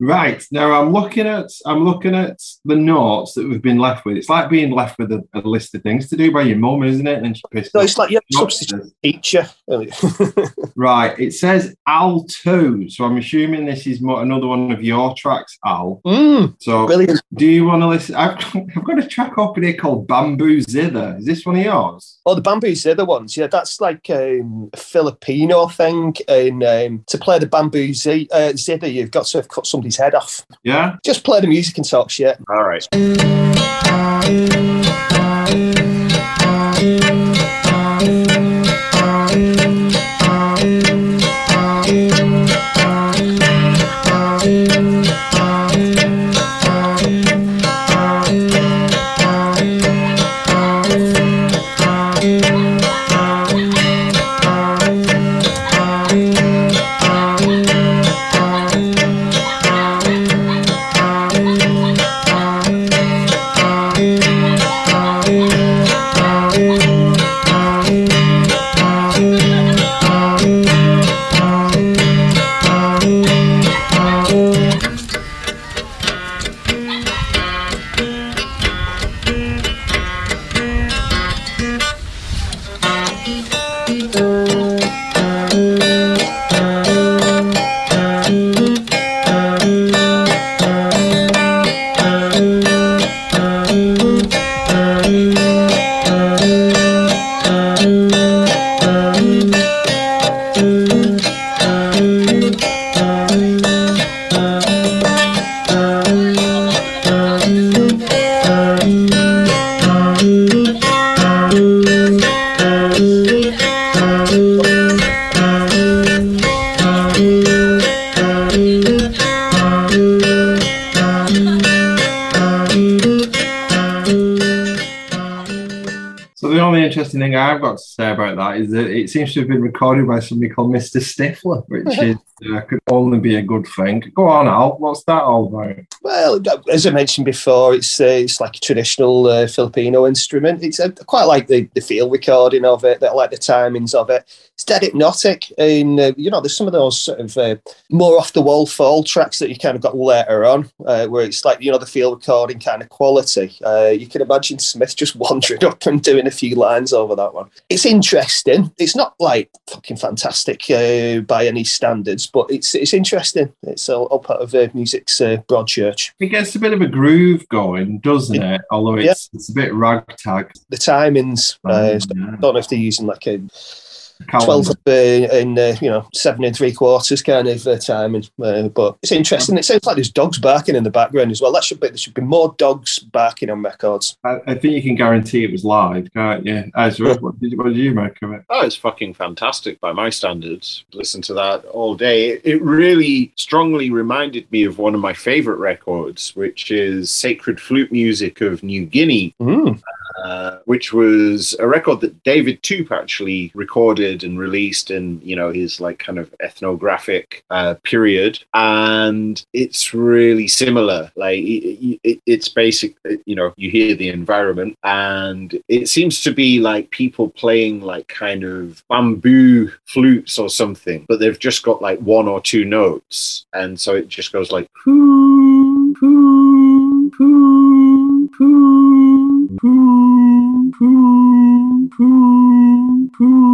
[SPEAKER 3] Right now, I'm looking at I'm looking at the notes that we've been left with. It's like being left with a, a list of things to do by your mum, isn't it? And she pissed
[SPEAKER 9] No,
[SPEAKER 3] off.
[SPEAKER 9] it's like you substitute teacher.
[SPEAKER 3] Right, it says Al two, so I'm assuming this is mo- another one of your tracks, Al.
[SPEAKER 9] Mm,
[SPEAKER 3] so,
[SPEAKER 9] brilliant.
[SPEAKER 3] do you want to listen? I've, I've got a track up here called Bamboo Zither. Is this one of yours?
[SPEAKER 9] Oh, the bamboo zither ones. Yeah, that's like um, a Filipino thing. And um, to play the bamboo z- uh, zither, you've got to have cut somebody's head off.
[SPEAKER 3] Yeah.
[SPEAKER 9] Just play the music and talk shit.
[SPEAKER 7] All right.
[SPEAKER 3] About is that it seems to have been recorded by somebody called Mr. Stifler, which is uh, could only be a good thing. Go on, Al. What's that all about?
[SPEAKER 9] Well, as I mentioned before, it's uh, it's like a traditional uh, Filipino instrument. It's uh, quite like the, the field recording of it, that like the timings of it. It's dead hypnotic, and uh, you know, there's some of those sort of uh, more off the wall fall tracks that you kind of got later on, uh, where it's like you know the field recording kind of quality. You can imagine Smith just wandering up and doing a few lines over that one. It's interesting. It's not like fucking fantastic by any standards, but it's it's interesting. It's all, all part of uh, music's uh, broad church.
[SPEAKER 3] It gets a bit of a groove going, doesn't it? Although it's it's a bit ragtag.
[SPEAKER 9] The timings, uh, so I don't know if they're using like a
[SPEAKER 3] Calendar.
[SPEAKER 9] 12 uh, in, uh, you know, seven and three quarters kind of uh, timing. Uh, but it's interesting. It sounds like there's dogs barking in the background as well. That should be, there should be more dogs barking on records.
[SPEAKER 3] I, I think you can guarantee it was live, can't you? Ezra, what did, what did you make of it?
[SPEAKER 7] Oh, it's fucking fantastic by my standards. Listen to that all day. It- It really strongly reminded me of one of my favorite records, which is Sacred Flute Music of New Guinea. Uh, which was a record that David Toop actually recorded and released in, you know, his like kind of ethnographic uh, period, and it's really similar. Like it, it, it's basic, you know, you hear the environment, and it seems to be like people playing like kind of bamboo flutes or something, but they've just got like one or two notes, and so it just goes like. poo, poo.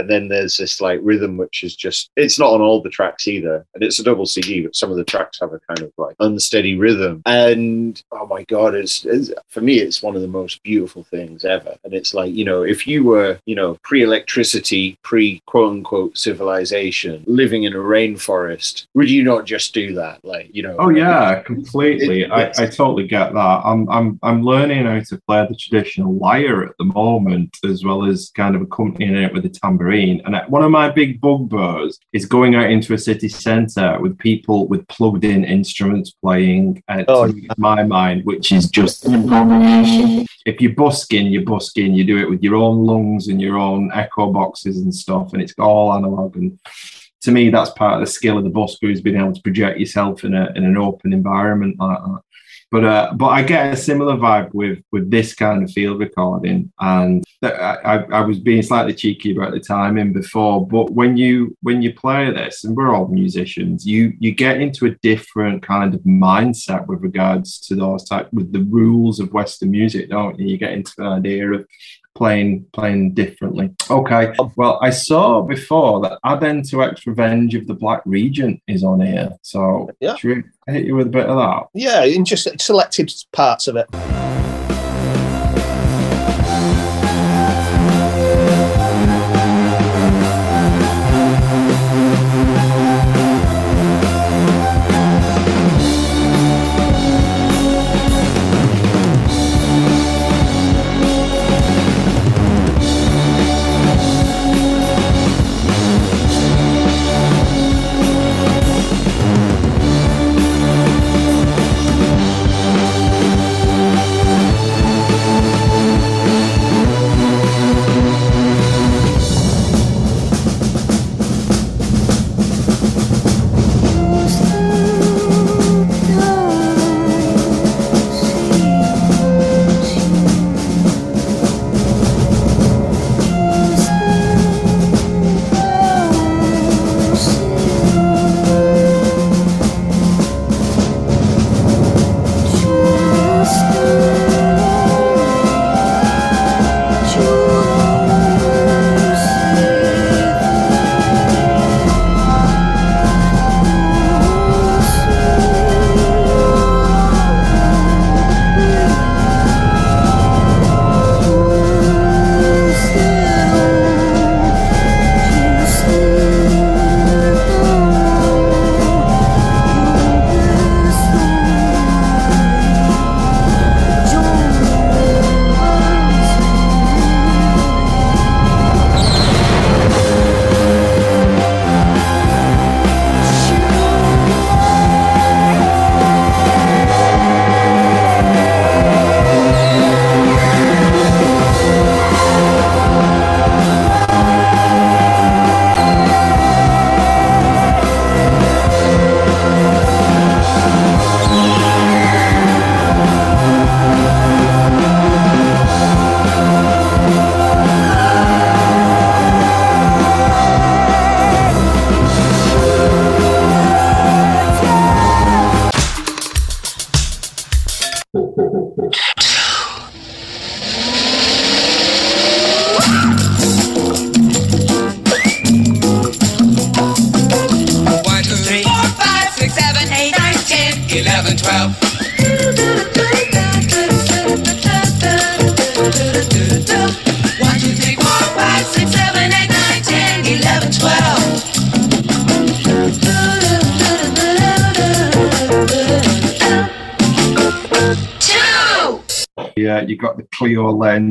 [SPEAKER 7] And then there's this like rhythm, which is just, it's not on all the tracks either. And it's a double CD, but some of the tracks have a kind of like unsteady rhythm. And oh my God, it's, it's for me, it's one of the most beautiful things ever. And it's like, you know, if you were, you know, pre electricity, pre quote unquote civilization, living in a rainforest, would you not just do that? Like, you know,
[SPEAKER 3] Oh yeah, completely.
[SPEAKER 7] It-
[SPEAKER 3] I, I totally get that. I'm I'm I'm learning how to play the traditional lyre at the moment, as well as kind of accompanying it with a tambourine. And one of my big bugbears is going out into a city centre with people with plugged-in instruments playing. Uh,
[SPEAKER 9] Oh,
[SPEAKER 3] to my mind, which is just an abomination. If you're busking, you're busking. You do it with your own lungs and your own echo boxes and stuff, and it's all analog and to me, that's part of the skill of the busker is being able to project yourself in a in an open environment like that. But uh, but I get a similar vibe with with this kind of field recording, and I, I, was being slightly cheeky about the timing before. But when you when you play this, and we're all musicians, you you get into a different kind of mindset with regards to those type with the rules of Western music, don't you? You get into an idea of playing playing differently. Okay. Well, I saw before that Add N to X Revenge of the Black Regent is on here. So
[SPEAKER 9] Yeah.
[SPEAKER 3] should we hit you with a bit of that?
[SPEAKER 9] Yeah, in just selected parts of it.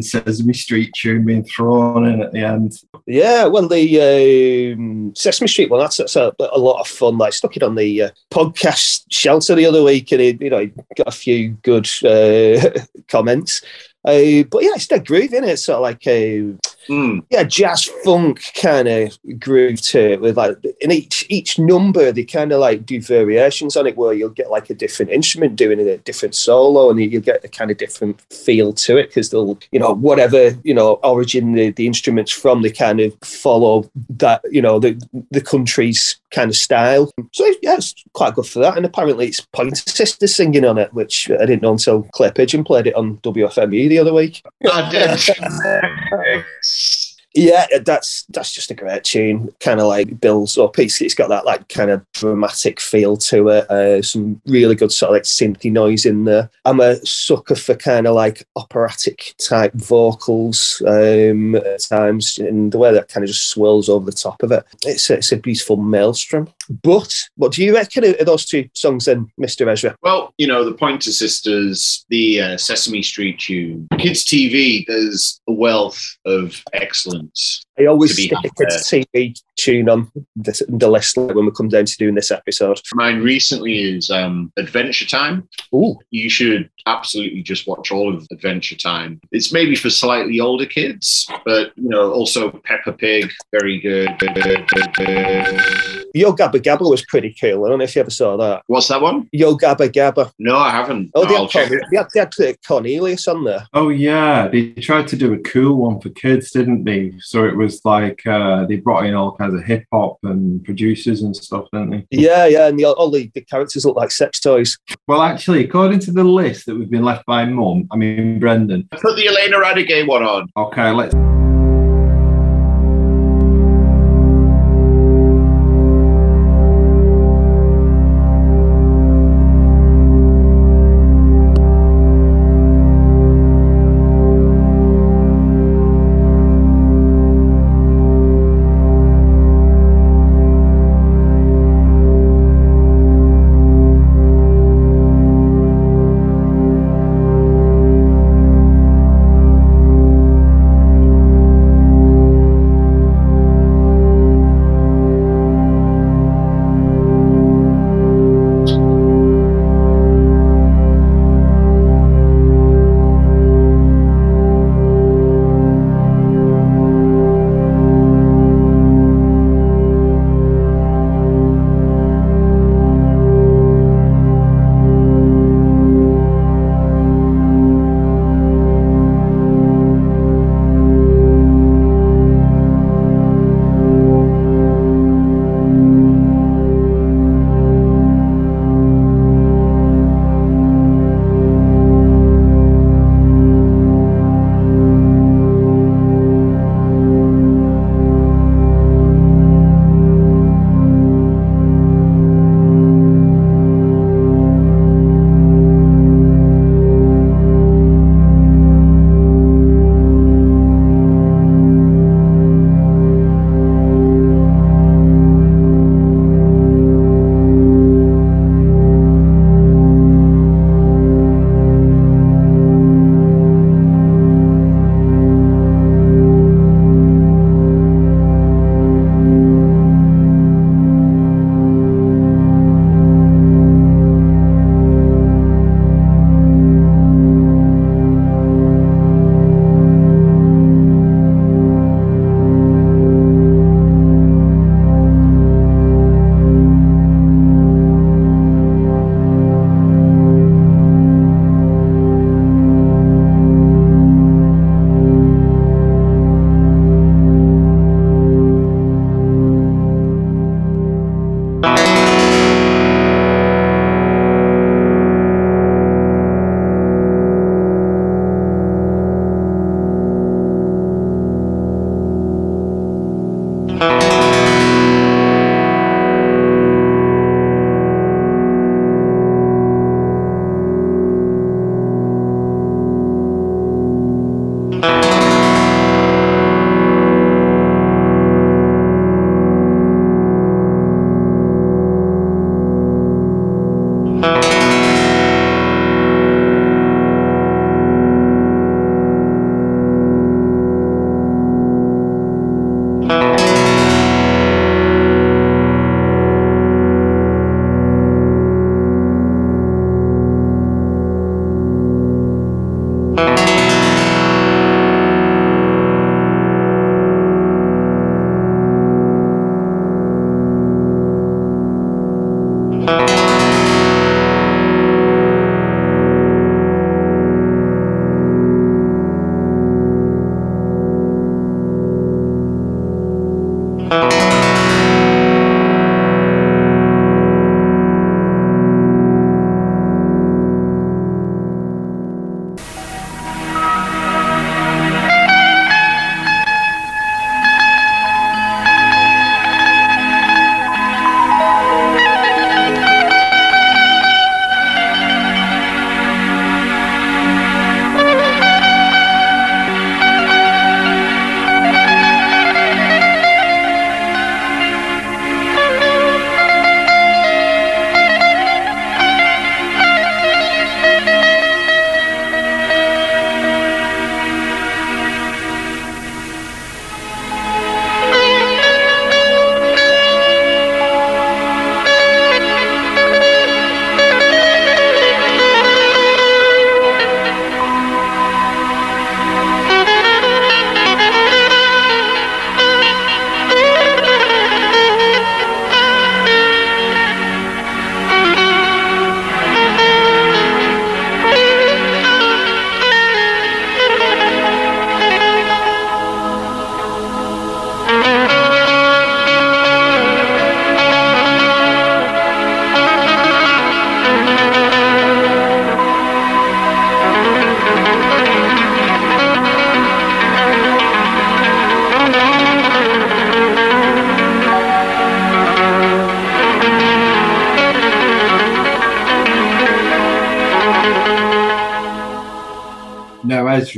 [SPEAKER 3] Sesame Street tune being thrown in at the end.
[SPEAKER 9] Yeah, well, the um, Sesame Street one, that's, that's a, a lot of fun. Like, stuck it on the uh, podcast shelter the other week, and it, you know, got a few good uh, comments. Uh, but yeah, it's that groove in it. Sort of like a Mm. yeah, jazz funk kind of groove to it. With like in each each number, they kind of like do variations on it, where you'll get like a different instrument doing a different solo, and you'll get a kind of different feel to it because they'll you know whatever you know origin the, the instruments from, they kind of follow that you know the the country's kind of style. So yeah, it's quite good for that. And apparently, it's Pointer Sisters singing on it, which I didn't know until Clay Pigeon played it on WFMU the other week. Yeah, that's that's just a great tune. Kind of like builds up. It's, it's got that like kind of dramatic feel to it. Uh, some really good sort of like synthy noise in there. I'm a sucker for kind of like operatic type vocals um, at times, and the way that kind of just swirls over the top of it. It's a, it's a beautiful maelstrom. But what do you reckon of those two songs then, Mister Ezra?
[SPEAKER 7] Well, you know, the Pointer Sisters, the uh, Sesame Street tune, kids' TV. There's a wealth of excellence.
[SPEAKER 9] I always
[SPEAKER 7] to be
[SPEAKER 9] stick a
[SPEAKER 7] had
[SPEAKER 9] kids'
[SPEAKER 7] there.
[SPEAKER 9] TV tune on this, the list when we come down to doing this episode.
[SPEAKER 7] Mine recently is um, Adventure Time.
[SPEAKER 9] Ooh.
[SPEAKER 7] You should absolutely just watch all of Adventure Time. It's maybe for slightly older kids, but you know, also Peppa Pig, very good.
[SPEAKER 9] Yo Gabba Gabba was pretty cool. I don't know if you ever saw that.
[SPEAKER 7] What's that one?
[SPEAKER 9] Yo Gabba Gabba.
[SPEAKER 7] No, I haven't.
[SPEAKER 9] Oh, they
[SPEAKER 7] I'll
[SPEAKER 9] had,
[SPEAKER 7] check
[SPEAKER 9] Corne- they had, they had Cornelius on there.
[SPEAKER 3] Oh yeah, they tried to do a cool one for kids, didn't they? So it was like uh, they brought in all kinds of hip hop and producers and stuff, didn't they?
[SPEAKER 9] Yeah, yeah, and the, all the, the characters look like sex toys.
[SPEAKER 3] Well, actually, according to the list that we've been left by Mum, I mean Brendan.
[SPEAKER 7] Put the Eliane Radigue one on.
[SPEAKER 3] Okay, let's.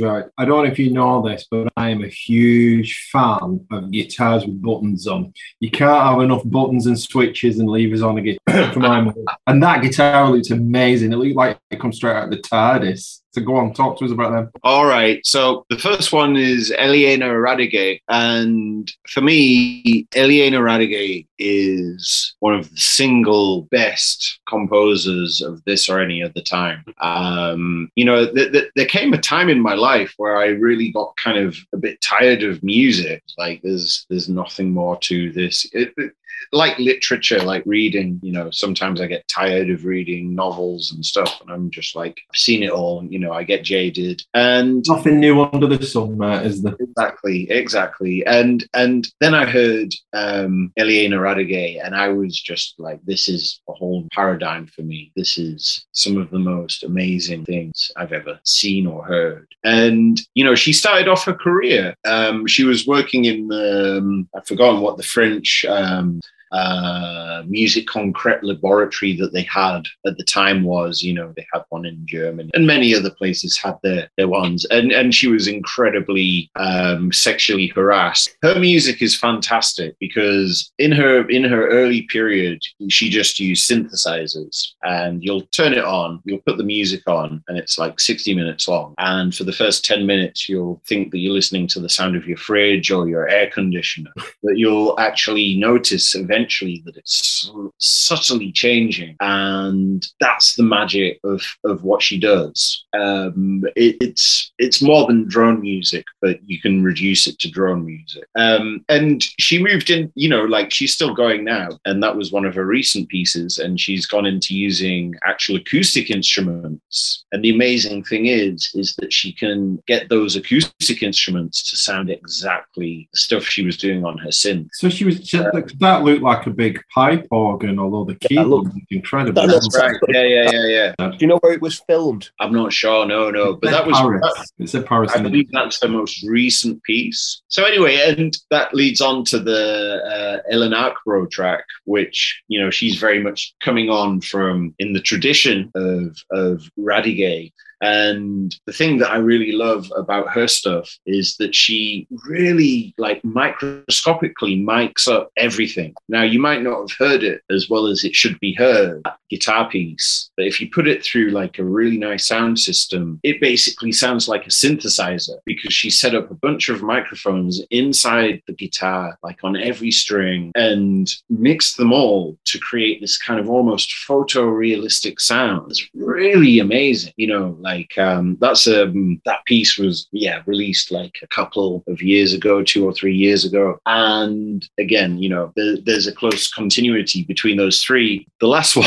[SPEAKER 3] Ezra, I don't know if you know this, but I am a huge fan of guitars with buttons on. You can't have enough buttons and switches and levers on a guitar for my money. And that guitar looks amazing. It looked like it comes straight out of the TARDIS. So go on, talk to us about them.
[SPEAKER 7] All right. So the first one is Eliane Radigue. And for me, Eliane Radigue is one of the single best composers of this or any other time. Um, you know, th- th- there came a time in my life where I really got kind of a bit tired of music. Like there's there's nothing more to this. It, it- like literature, like reading, you know, sometimes I get tired of reading novels and stuff, and I'm just like, I've seen it all, you know, I get jaded. And
[SPEAKER 3] Nothing new under the sun, mate, is there?
[SPEAKER 7] exactly, exactly. And and then I heard um Eliane Radigue, and I was just like, this is a whole paradigm for me. This is some of the most amazing things I've ever seen or heard. And you know, she started off her career. Um, she was working in the um, I've forgotten what the French um, uh, music concrete laboratory that they had at the time was. You know, they had one in Germany, and many other places had their their ones. And and she was incredibly um, sexually harassed. Her music is fantastic because in her in her early period, she just used synthesizers, and you'll turn it on, you'll put the music on, and it's like sixty minutes long. And for the first ten minutes, you'll think that you're listening to the sound of your fridge or your air conditioner. But you'll actually notice eventually that it's subtly changing, and that's the magic of of what she does. Um, it, it's it's more than drone music, but you can reduce it to drone music. Um, and she moved in, you know, like she's still going now, and that was one of her recent pieces. And she's gone into using actual acoustic instruments. And the amazing thing is, is that she can get those acoustic instruments to sound exactly the stuff she was doing on her synth.
[SPEAKER 3] So she was that looked like a big pipe organ, although the keyboard
[SPEAKER 9] look-
[SPEAKER 3] was incredible.
[SPEAKER 9] that looks
[SPEAKER 7] Right. Yeah, yeah, yeah, yeah.
[SPEAKER 9] Do you know where it was filmed?
[SPEAKER 7] I'm not sure. No, no. But that was
[SPEAKER 3] Paris. It's a Paris.
[SPEAKER 7] I believe that's the most recent piece. So anyway, and that leads on to the uh, Ellen Arkbro track, which you know she's very much coming on from in the tradition of of Radigue. And the thing that I really love about her stuff is that she really like microscopically mics up everything. Now you might not have heard it as well as it should be heard, guitar piece, but if you put it through like a really nice sound system, it basically sounds like a synthesizer because she set up a bunch of microphones inside the guitar, like on every string, and mixed them all to create this kind of almost photorealistic sound. It's really amazing, you know, like um, that's um that piece was yeah released like a couple of years ago, two or three years ago, and again, you know, there, there's a close continuity between those three. The last one.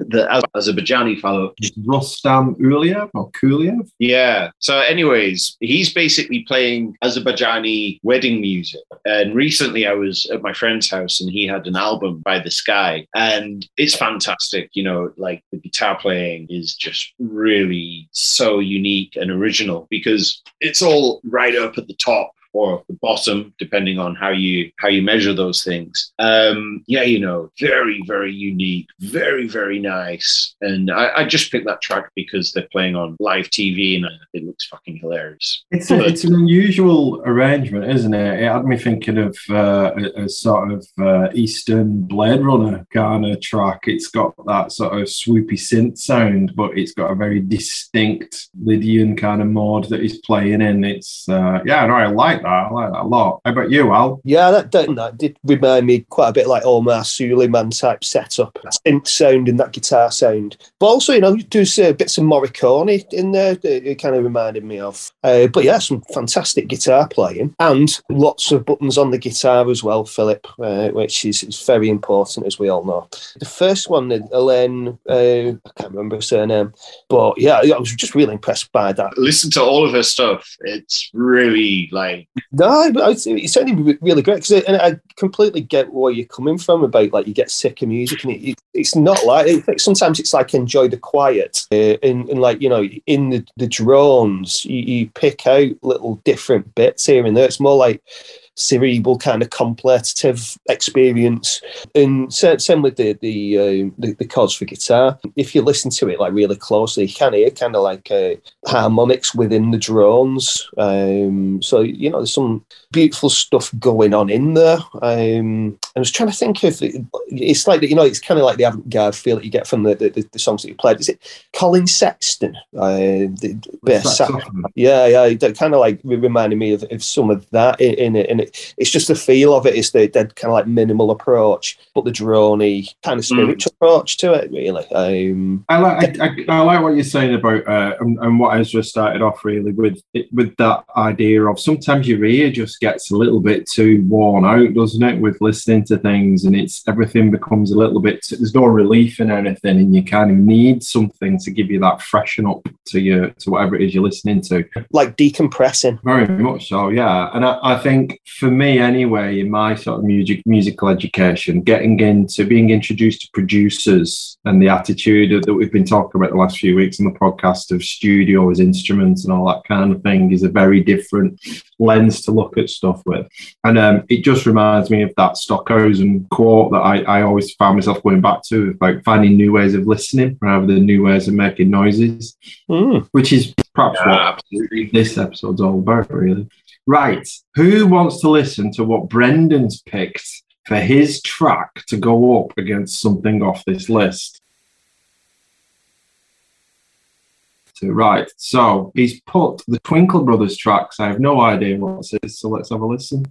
[SPEAKER 7] the Azerbaijani fellow.
[SPEAKER 3] Rustem Uliev or Kuliev?
[SPEAKER 7] Yeah. So, anyways, he's basically playing Azerbaijani wedding music. And recently, I was at my friend's house, and he had an album by this guy, and it's fantastic. You know, like the guitar playing is just really so unique and original because it's all right up at the top or the bottom, depending on how you how you measure those things. Um, yeah, you know, very very unique, very very nice, and I, I just picked that track because they're playing on live TV and it looks fucking hilarious.
[SPEAKER 3] It's a, it's an unusual arrangement, isn't it? It had me thinking of uh, a, a sort of uh, Eastern Blade Runner kind of track. It's got that sort of swoopy synth sound, but it's got a very distinct Lydian kind of mode that he's playing in. It's uh, yeah, no, I like that. I like that a lot. How about you, Al?
[SPEAKER 9] Yeah, that, that, that did remind me quite a bit like Omar Souleyman type setup, synth sound and that guitar sound. But also, you know, there's uh, bits of Morricone in there that it kind of reminded me of. Uh, but yeah, some fantastic guitar playing and lots of buttons on the guitar as well, Philip, uh, which is, is very important, as we all know. The first one, Elaine, uh, I can't remember her surname, but yeah, I was just really impressed by that.
[SPEAKER 7] Listen to all of her stuff. It's really like
[SPEAKER 9] No, but I would say it's certainly re- really great because and I completely get where you're coming from about like you get sick of music and it, it, it's not like like sometimes it's like enjoy the quiet uh, and, and like you know in the, the drones you, you pick out little different bits here and there. It's more like cerebral kind of contemplative experience. And sa- same with the the, uh, the the chords for guitar. If you listen to it like really closely you can hear kind of like uh, harmonics within the drones. Um so you know there's some beautiful stuff going on in there. Um i was trying to think of it, it's like you know it's kind of like the avant-garde feel that you get from the the, the songs that you played. Is it Colin Stetson? Uh the, sax- yeah, yeah, that kind of like reminded me of, of some of that in, in it, and it, it's just the feel of it is the that kind of like minimal approach, but the droney kind of spiritual approach to it, really. Um,
[SPEAKER 3] I like I, I, I like what you're saying about uh, and, and what Ezra started off really with with that idea of sometimes your ear just gets a little bit too worn out, doesn't it? With listening to things and it's everything becomes a little bit there's no relief in anything, and you kind of need something to give you that freshen up to your to whatever it is you're listening to.
[SPEAKER 9] like decompressing.
[SPEAKER 3] Very much so, yeah. And I, I think for me, anyway, in my sort of music musical education, getting into being introduced to producers and the attitude that we've been talking about the last few weeks on the podcast of studio as instruments and all that kind of thing is a very different lens to look at stuff with. And um, it just reminds me of that Stockhausen quote that I, I always found myself going back to, like finding new ways of listening rather than new ways of making noises, which is perhaps what this episode's all about, really. Right. Who wants to listen to what Brendan's picked for his track to go up against something off this list? So, right. So he's put the Twinkle Brothers tracks. I have no idea what this is, so let's have a listen.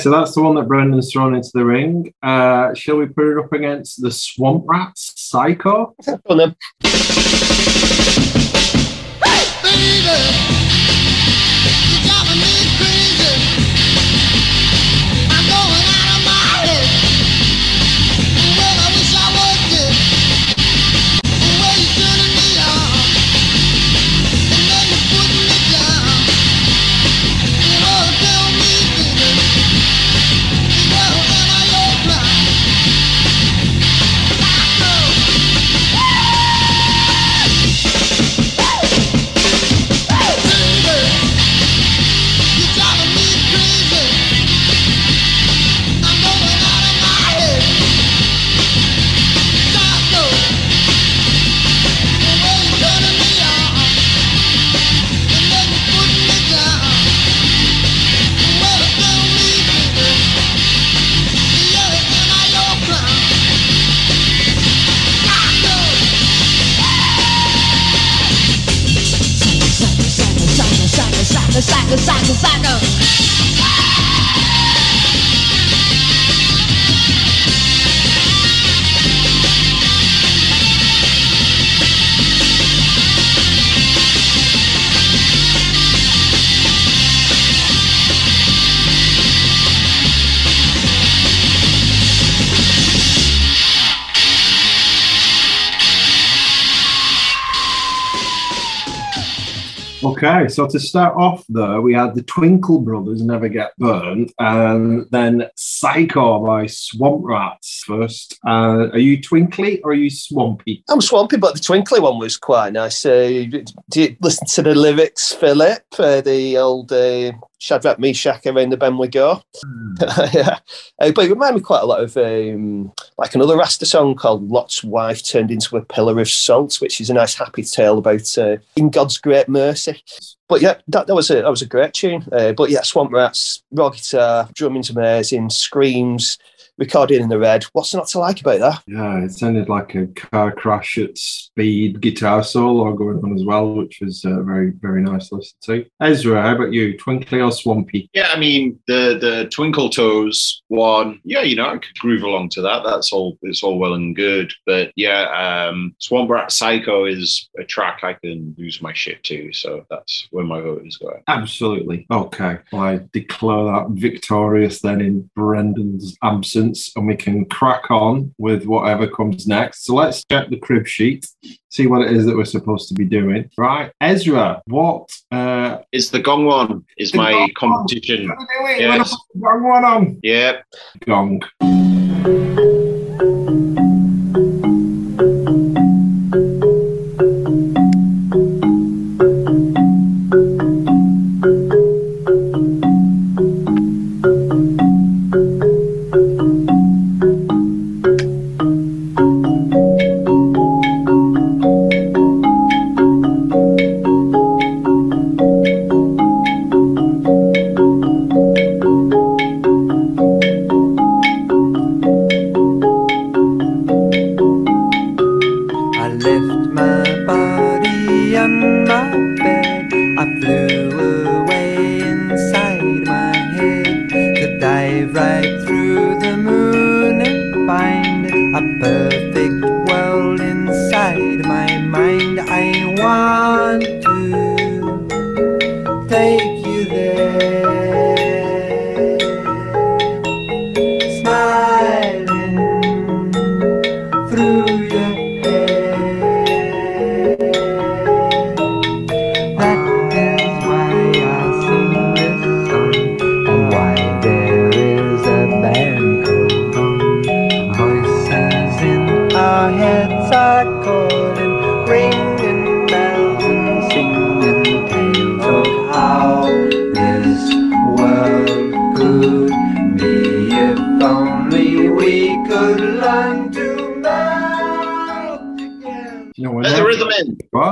[SPEAKER 3] So that's the one that Brendan's thrown into the ring. Uh, shall we put it up against the Swamp Rats Psycho?
[SPEAKER 9] on then.
[SPEAKER 3] Okay, so to start off, though, we had the Twinkle Brothers Never Get Burned, and then Psycho by Swamp Rats first. Uh, are you twinkly or are you swampy?
[SPEAKER 9] I'm swampy, but the twinkly one was quite nice. Uh, do you listen to the lyrics, Philip? Uh, the old uh, Shadrach Meshach around the bend we go. yeah. Uh, but it reminded me quite a lot of um, like another Rasta song called Lot's Wife Turned Into a Pillar of Salt, which is a nice happy tale about uh, in God's great mercy. But yeah, that, that was a that was a great tune. Uh, but yeah, Swamp Rats, raw guitar, drumming's amazing, screams, recorded in the red. What's not to like about that?
[SPEAKER 3] Yeah, it sounded like a car crash at speed guitar solo going on as well, which was uh, very, very nice to listen to. Ezra, how about you? Twinkly or swampy?
[SPEAKER 7] Yeah, I mean the the Twinkle Toes one. Yeah, you know, I could groove along to that. That's all. It's all well and good. But yeah, um, Swamp Rat Psycho is a track I can lose my shit to. So that's where my vote is going.
[SPEAKER 3] Absolutely. Okay. Well, I declare that victorious then in Brendan's absence, and we can crack on with whatever comes next. So let's check the crib sheet, see what it is that we're supposed to be doing. Right. Ezra, what uh
[SPEAKER 7] It's the Gong one. Is my
[SPEAKER 3] Gong
[SPEAKER 7] competition. Yes.
[SPEAKER 3] wrong one on?
[SPEAKER 7] Yeah.
[SPEAKER 3] Gong.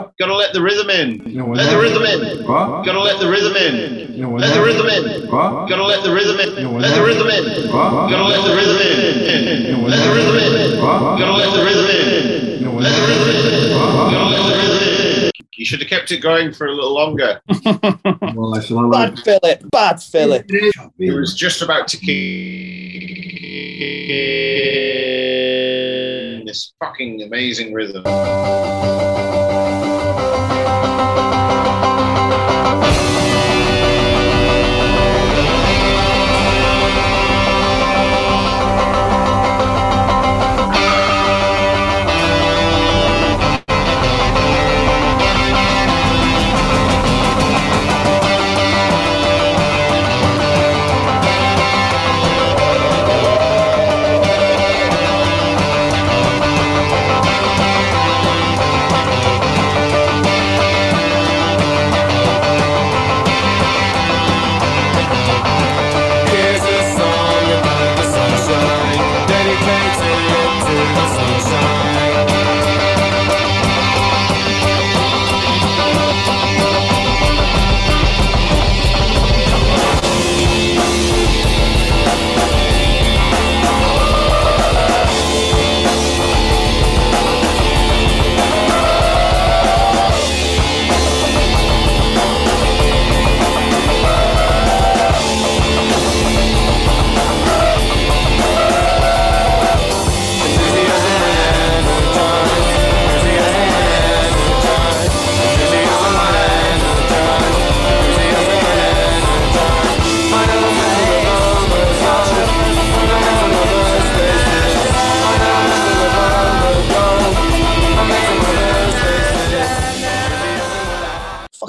[SPEAKER 3] What?
[SPEAKER 7] Gotta let the rhythm in.
[SPEAKER 3] You know,
[SPEAKER 7] Let the rhythm in.
[SPEAKER 3] What?
[SPEAKER 7] Gotta let the rhythm in.
[SPEAKER 3] You know,
[SPEAKER 7] Let the rhythm in.
[SPEAKER 3] What?
[SPEAKER 7] Gotta let the rhythm in. Let the rhythm in.
[SPEAKER 3] What?
[SPEAKER 7] Gotta let the rhythm in. Let the rhythm in.
[SPEAKER 3] What?
[SPEAKER 7] Gotta let the rhythm in.
[SPEAKER 3] You know,
[SPEAKER 7] Let the rhythm in.
[SPEAKER 3] What?
[SPEAKER 7] Gotta let the rhythm in. You should have kept it going for a little longer.
[SPEAKER 3] well, I shall allow-
[SPEAKER 9] Bad Philip. Bad Philip.
[SPEAKER 7] It was just about to kick in this fucking amazing rhythm.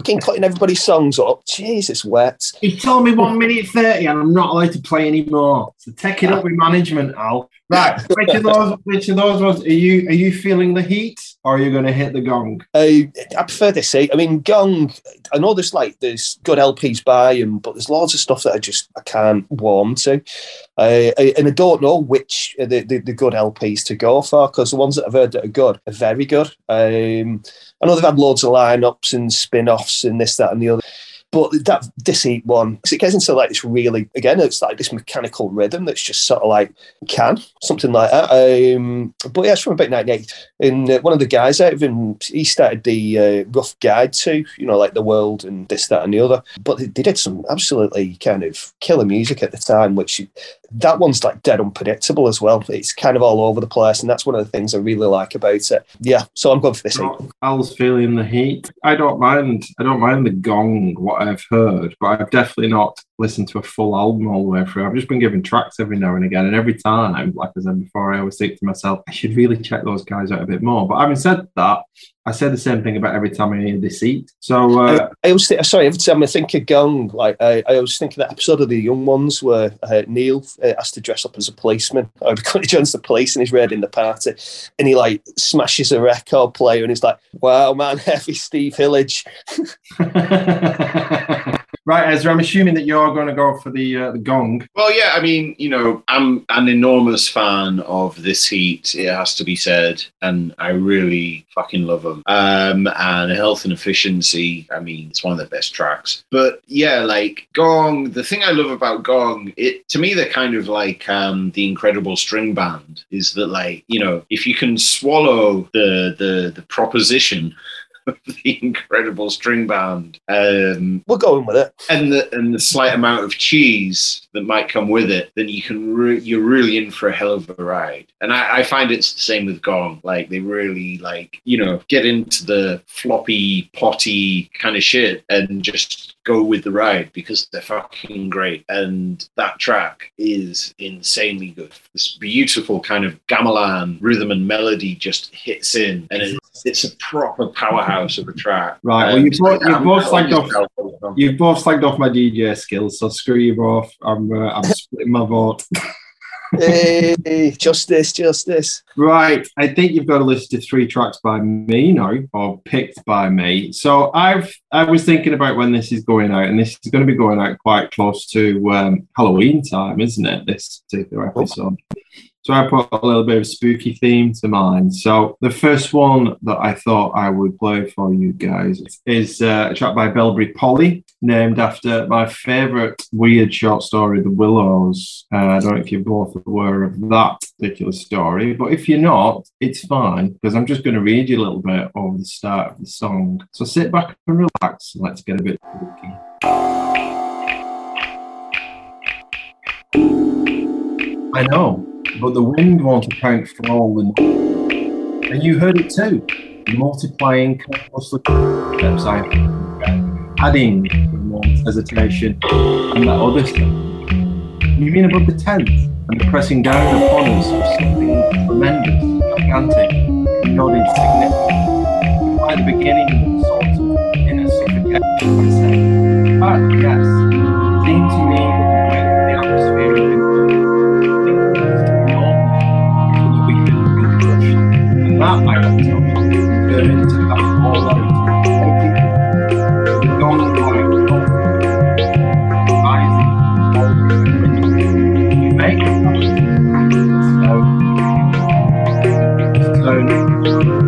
[SPEAKER 9] Fucking cutting everybody's songs up. Jesus, wet.
[SPEAKER 3] He told me one minute thirty, and I'm not allowed to play anymore. So take it up ah. with management, Al. Right, which of those? Which of those ones are you? Are you feeling the heat, or are you going to hit the gong?
[SPEAKER 9] I, I prefer to say. I mean, Gong. I know there's like there's good LPs by him, but there's lots of stuff that I just I can't warm to, uh, I- and I don't know which are the, the, the good LPs to go for because the ones that I've heard that are good are very good. Um, I know they've had loads of lineups and spin-offs and this, that, and the other. But that this one, one, 'cause it gets into like this really again, it's like this mechanical rhythm that's just sort of like can something like that. Um, but yeah, it's from about ninety eight, and uh, one of the guys out of him, he started the uh, rough guide to you know like the world and this, that, and the other. But they, they did some absolutely kind of killer music at the time, which that one's like dead unpredictable as well. It's kind of all over the place, and that's one of the things I really like about it. Yeah, so I'm going for this heat.
[SPEAKER 3] Al's feeling the heat. I don't mind. I don't mind the gong. What I've heard, but I've definitely not listened to a full album all the way through. I've just been given tracks every now and again, and every time, like I said before, I always think to myself, I should really check those guys out a bit more. But having said that, I said the same thing about every time I hear Deceit. So uh,
[SPEAKER 9] I, I always think, sorry, every time I think of Gong, like I, I always think of that episode of The Young Ones where uh, Neil uh, has to dress up as a policeman. Or he joins the police and he's raiding the party, and he like smashes a record player, and he's like, "Wow, man, heavy Steve Hillage."
[SPEAKER 3] right, Ezra, I'm assuming that you're going to go for the uh, the gong.
[SPEAKER 7] Well, yeah, I mean, you know, I'm an enormous fan of this heat. It has to be said, and I really fucking love them. Um, and Health and Efficiency. I mean, it's one of the best tracks. But yeah, like Gong. The thing I love about Gong, it to me, they're kind of like um, the Incredible String Band. Is that like you know, if you can swallow the the the proposition the Incredible String Band, um,
[SPEAKER 9] we're going with it,
[SPEAKER 7] and the and the slight amount of cheese that might come with it, then you can re- you're really in for a hell of a ride. And I, I find it's the same with Gong. Like they really like you know get into the floppy, potty kind of shit and just go with the ride because they're fucking great. And that track is insanely good. This beautiful kind of gamelan rhythm and melody just hits in, and it's, it's a proper powerhouse of a track.
[SPEAKER 3] Right. Well,
[SPEAKER 7] Um,
[SPEAKER 3] you both, you both slagged off. You both slagged off my DJ skills, so screw you both. I'm uh, I'm splitting my vote.
[SPEAKER 9] hey, justice, justice.
[SPEAKER 3] Right. I think you've got a list of three tracks by me now, or picked by me. So I've I was thinking about when this is going out, and this is going to be going out quite close to um, Halloween time, isn't it? This particular episode. So I put a little bit of spooky theme to mine. So the first one that I thought I would play for you guys is uh, a track by Belbury Poly, named after my favourite weird short story, The Willows. Uh, I don't know if you're both aware of that particular story, but if you're not, it's fine because I'm just going to read you a little bit over the start of the song. So sit back and relax and let's get a bit spooky. I know, but the wind won't account for all the noise. And you heard it too. Multiplying countless steps adding with hesitation and that other step. You mean above the tenth and the pressing down upon us of something tremendous, gigantic, not insignificant. Like the beginning sort of inner suffocation, I say. Ah, but yes, So,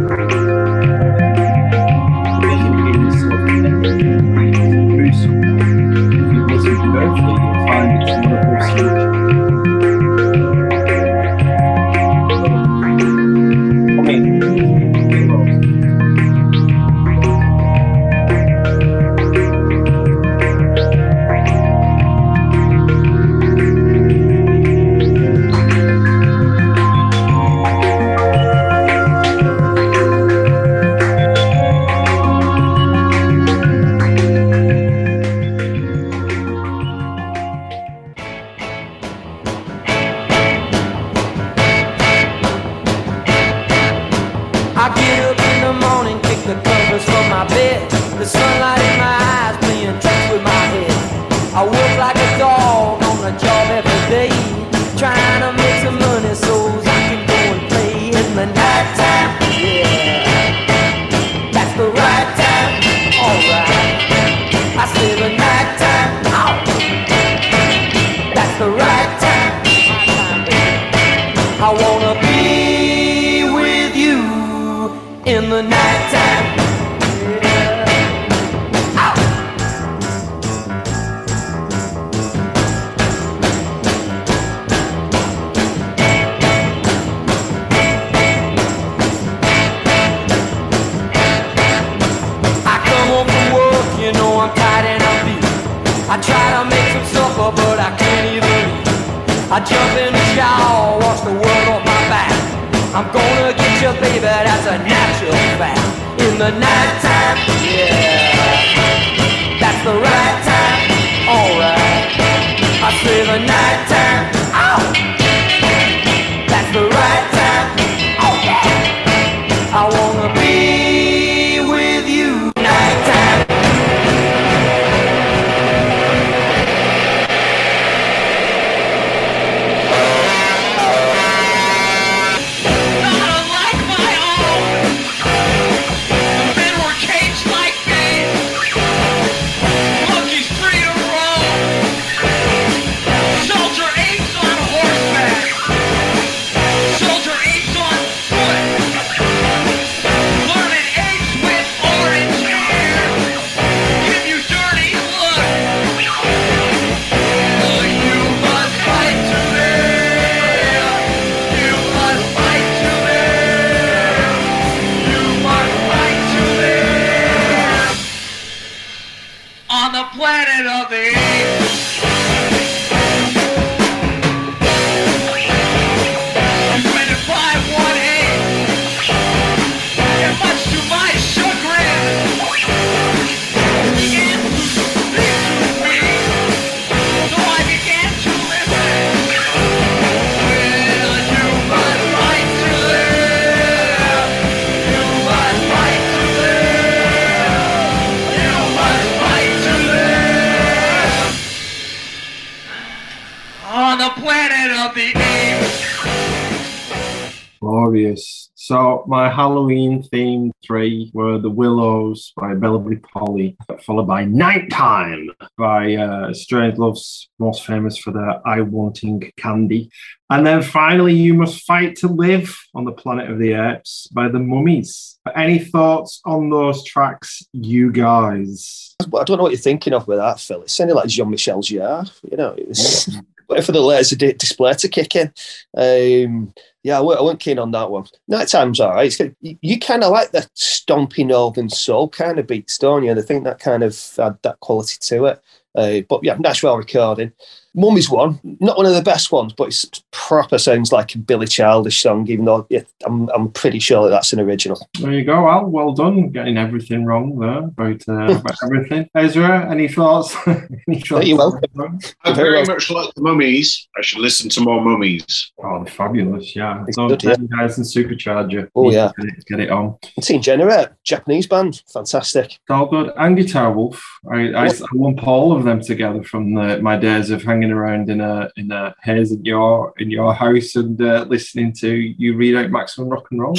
[SPEAKER 13] My
[SPEAKER 3] Halloween themed three were The Willows by Belbury Poly, followed by Nighttime by uh, Strangeloves most famous for their Eye Wanting Candy. And then finally, You Must Fight to Live on the Planet of the Apes by the Mummies. Any thoughts on those tracks, you guys?
[SPEAKER 9] I don't know what you're thinking of with that, Phil. It sounded like Jean Michel Jarre. You know, it was for the laser di- display to kick in. Um, yeah, I weren't, keen on that one. Nighttime's all right. It's. You, kind of like the stompy northern soul kind of beats, don't you? And I think that kind of had that quality to it. Uh, but yeah, Nashville recording. Mummy's one, not one of the best ones, but it's proper sounds like a Billy Childish song, even though yeah, I'm, I'm pretty sure that that's an original.
[SPEAKER 3] There you go, Al. Well done, getting everything wrong there about, uh, about everything. Ezra, any thoughts? any thoughts?
[SPEAKER 9] You're welcome.
[SPEAKER 7] I very much like the mummies. I should listen to more mummies.
[SPEAKER 3] Oh, they're fabulous, yeah.
[SPEAKER 9] It's
[SPEAKER 3] So
[SPEAKER 9] good, yeah.
[SPEAKER 3] guys and Supercharger.
[SPEAKER 9] Oh, yeah.
[SPEAKER 3] Get it, get it on.
[SPEAKER 9] Teen Generate, Japanese band, fantastic.
[SPEAKER 3] It's all good. And Guitar Wolf. I, I, I lump all of them together from the, my days of hanging around in a in a haze in your in your house and uh, listening to you read out Maximum Rock and Roll.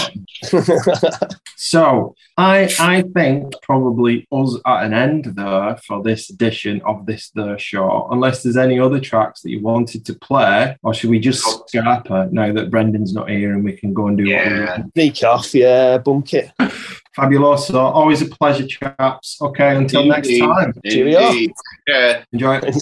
[SPEAKER 3] So I I think probably us at an end there for this edition of this the show. Unless there's any other tracks that you wanted to play, or should we just scarper now that Brendan's not here and we can go and do what we want?
[SPEAKER 9] Sneak off, yeah, bunk it.
[SPEAKER 3] Fabuloso. Always a pleasure, chaps. Okay, until next
[SPEAKER 7] Indeed.
[SPEAKER 3] time.
[SPEAKER 9] Cheerio.
[SPEAKER 7] Yeah.
[SPEAKER 3] Enjoy it.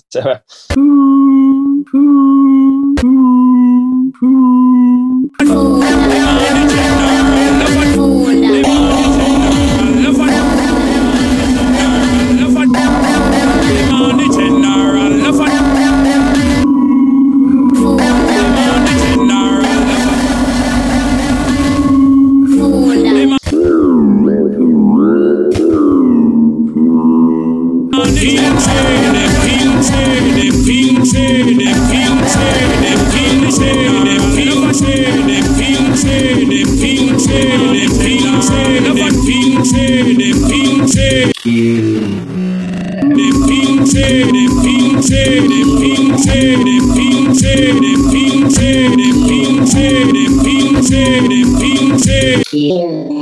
[SPEAKER 14] bien.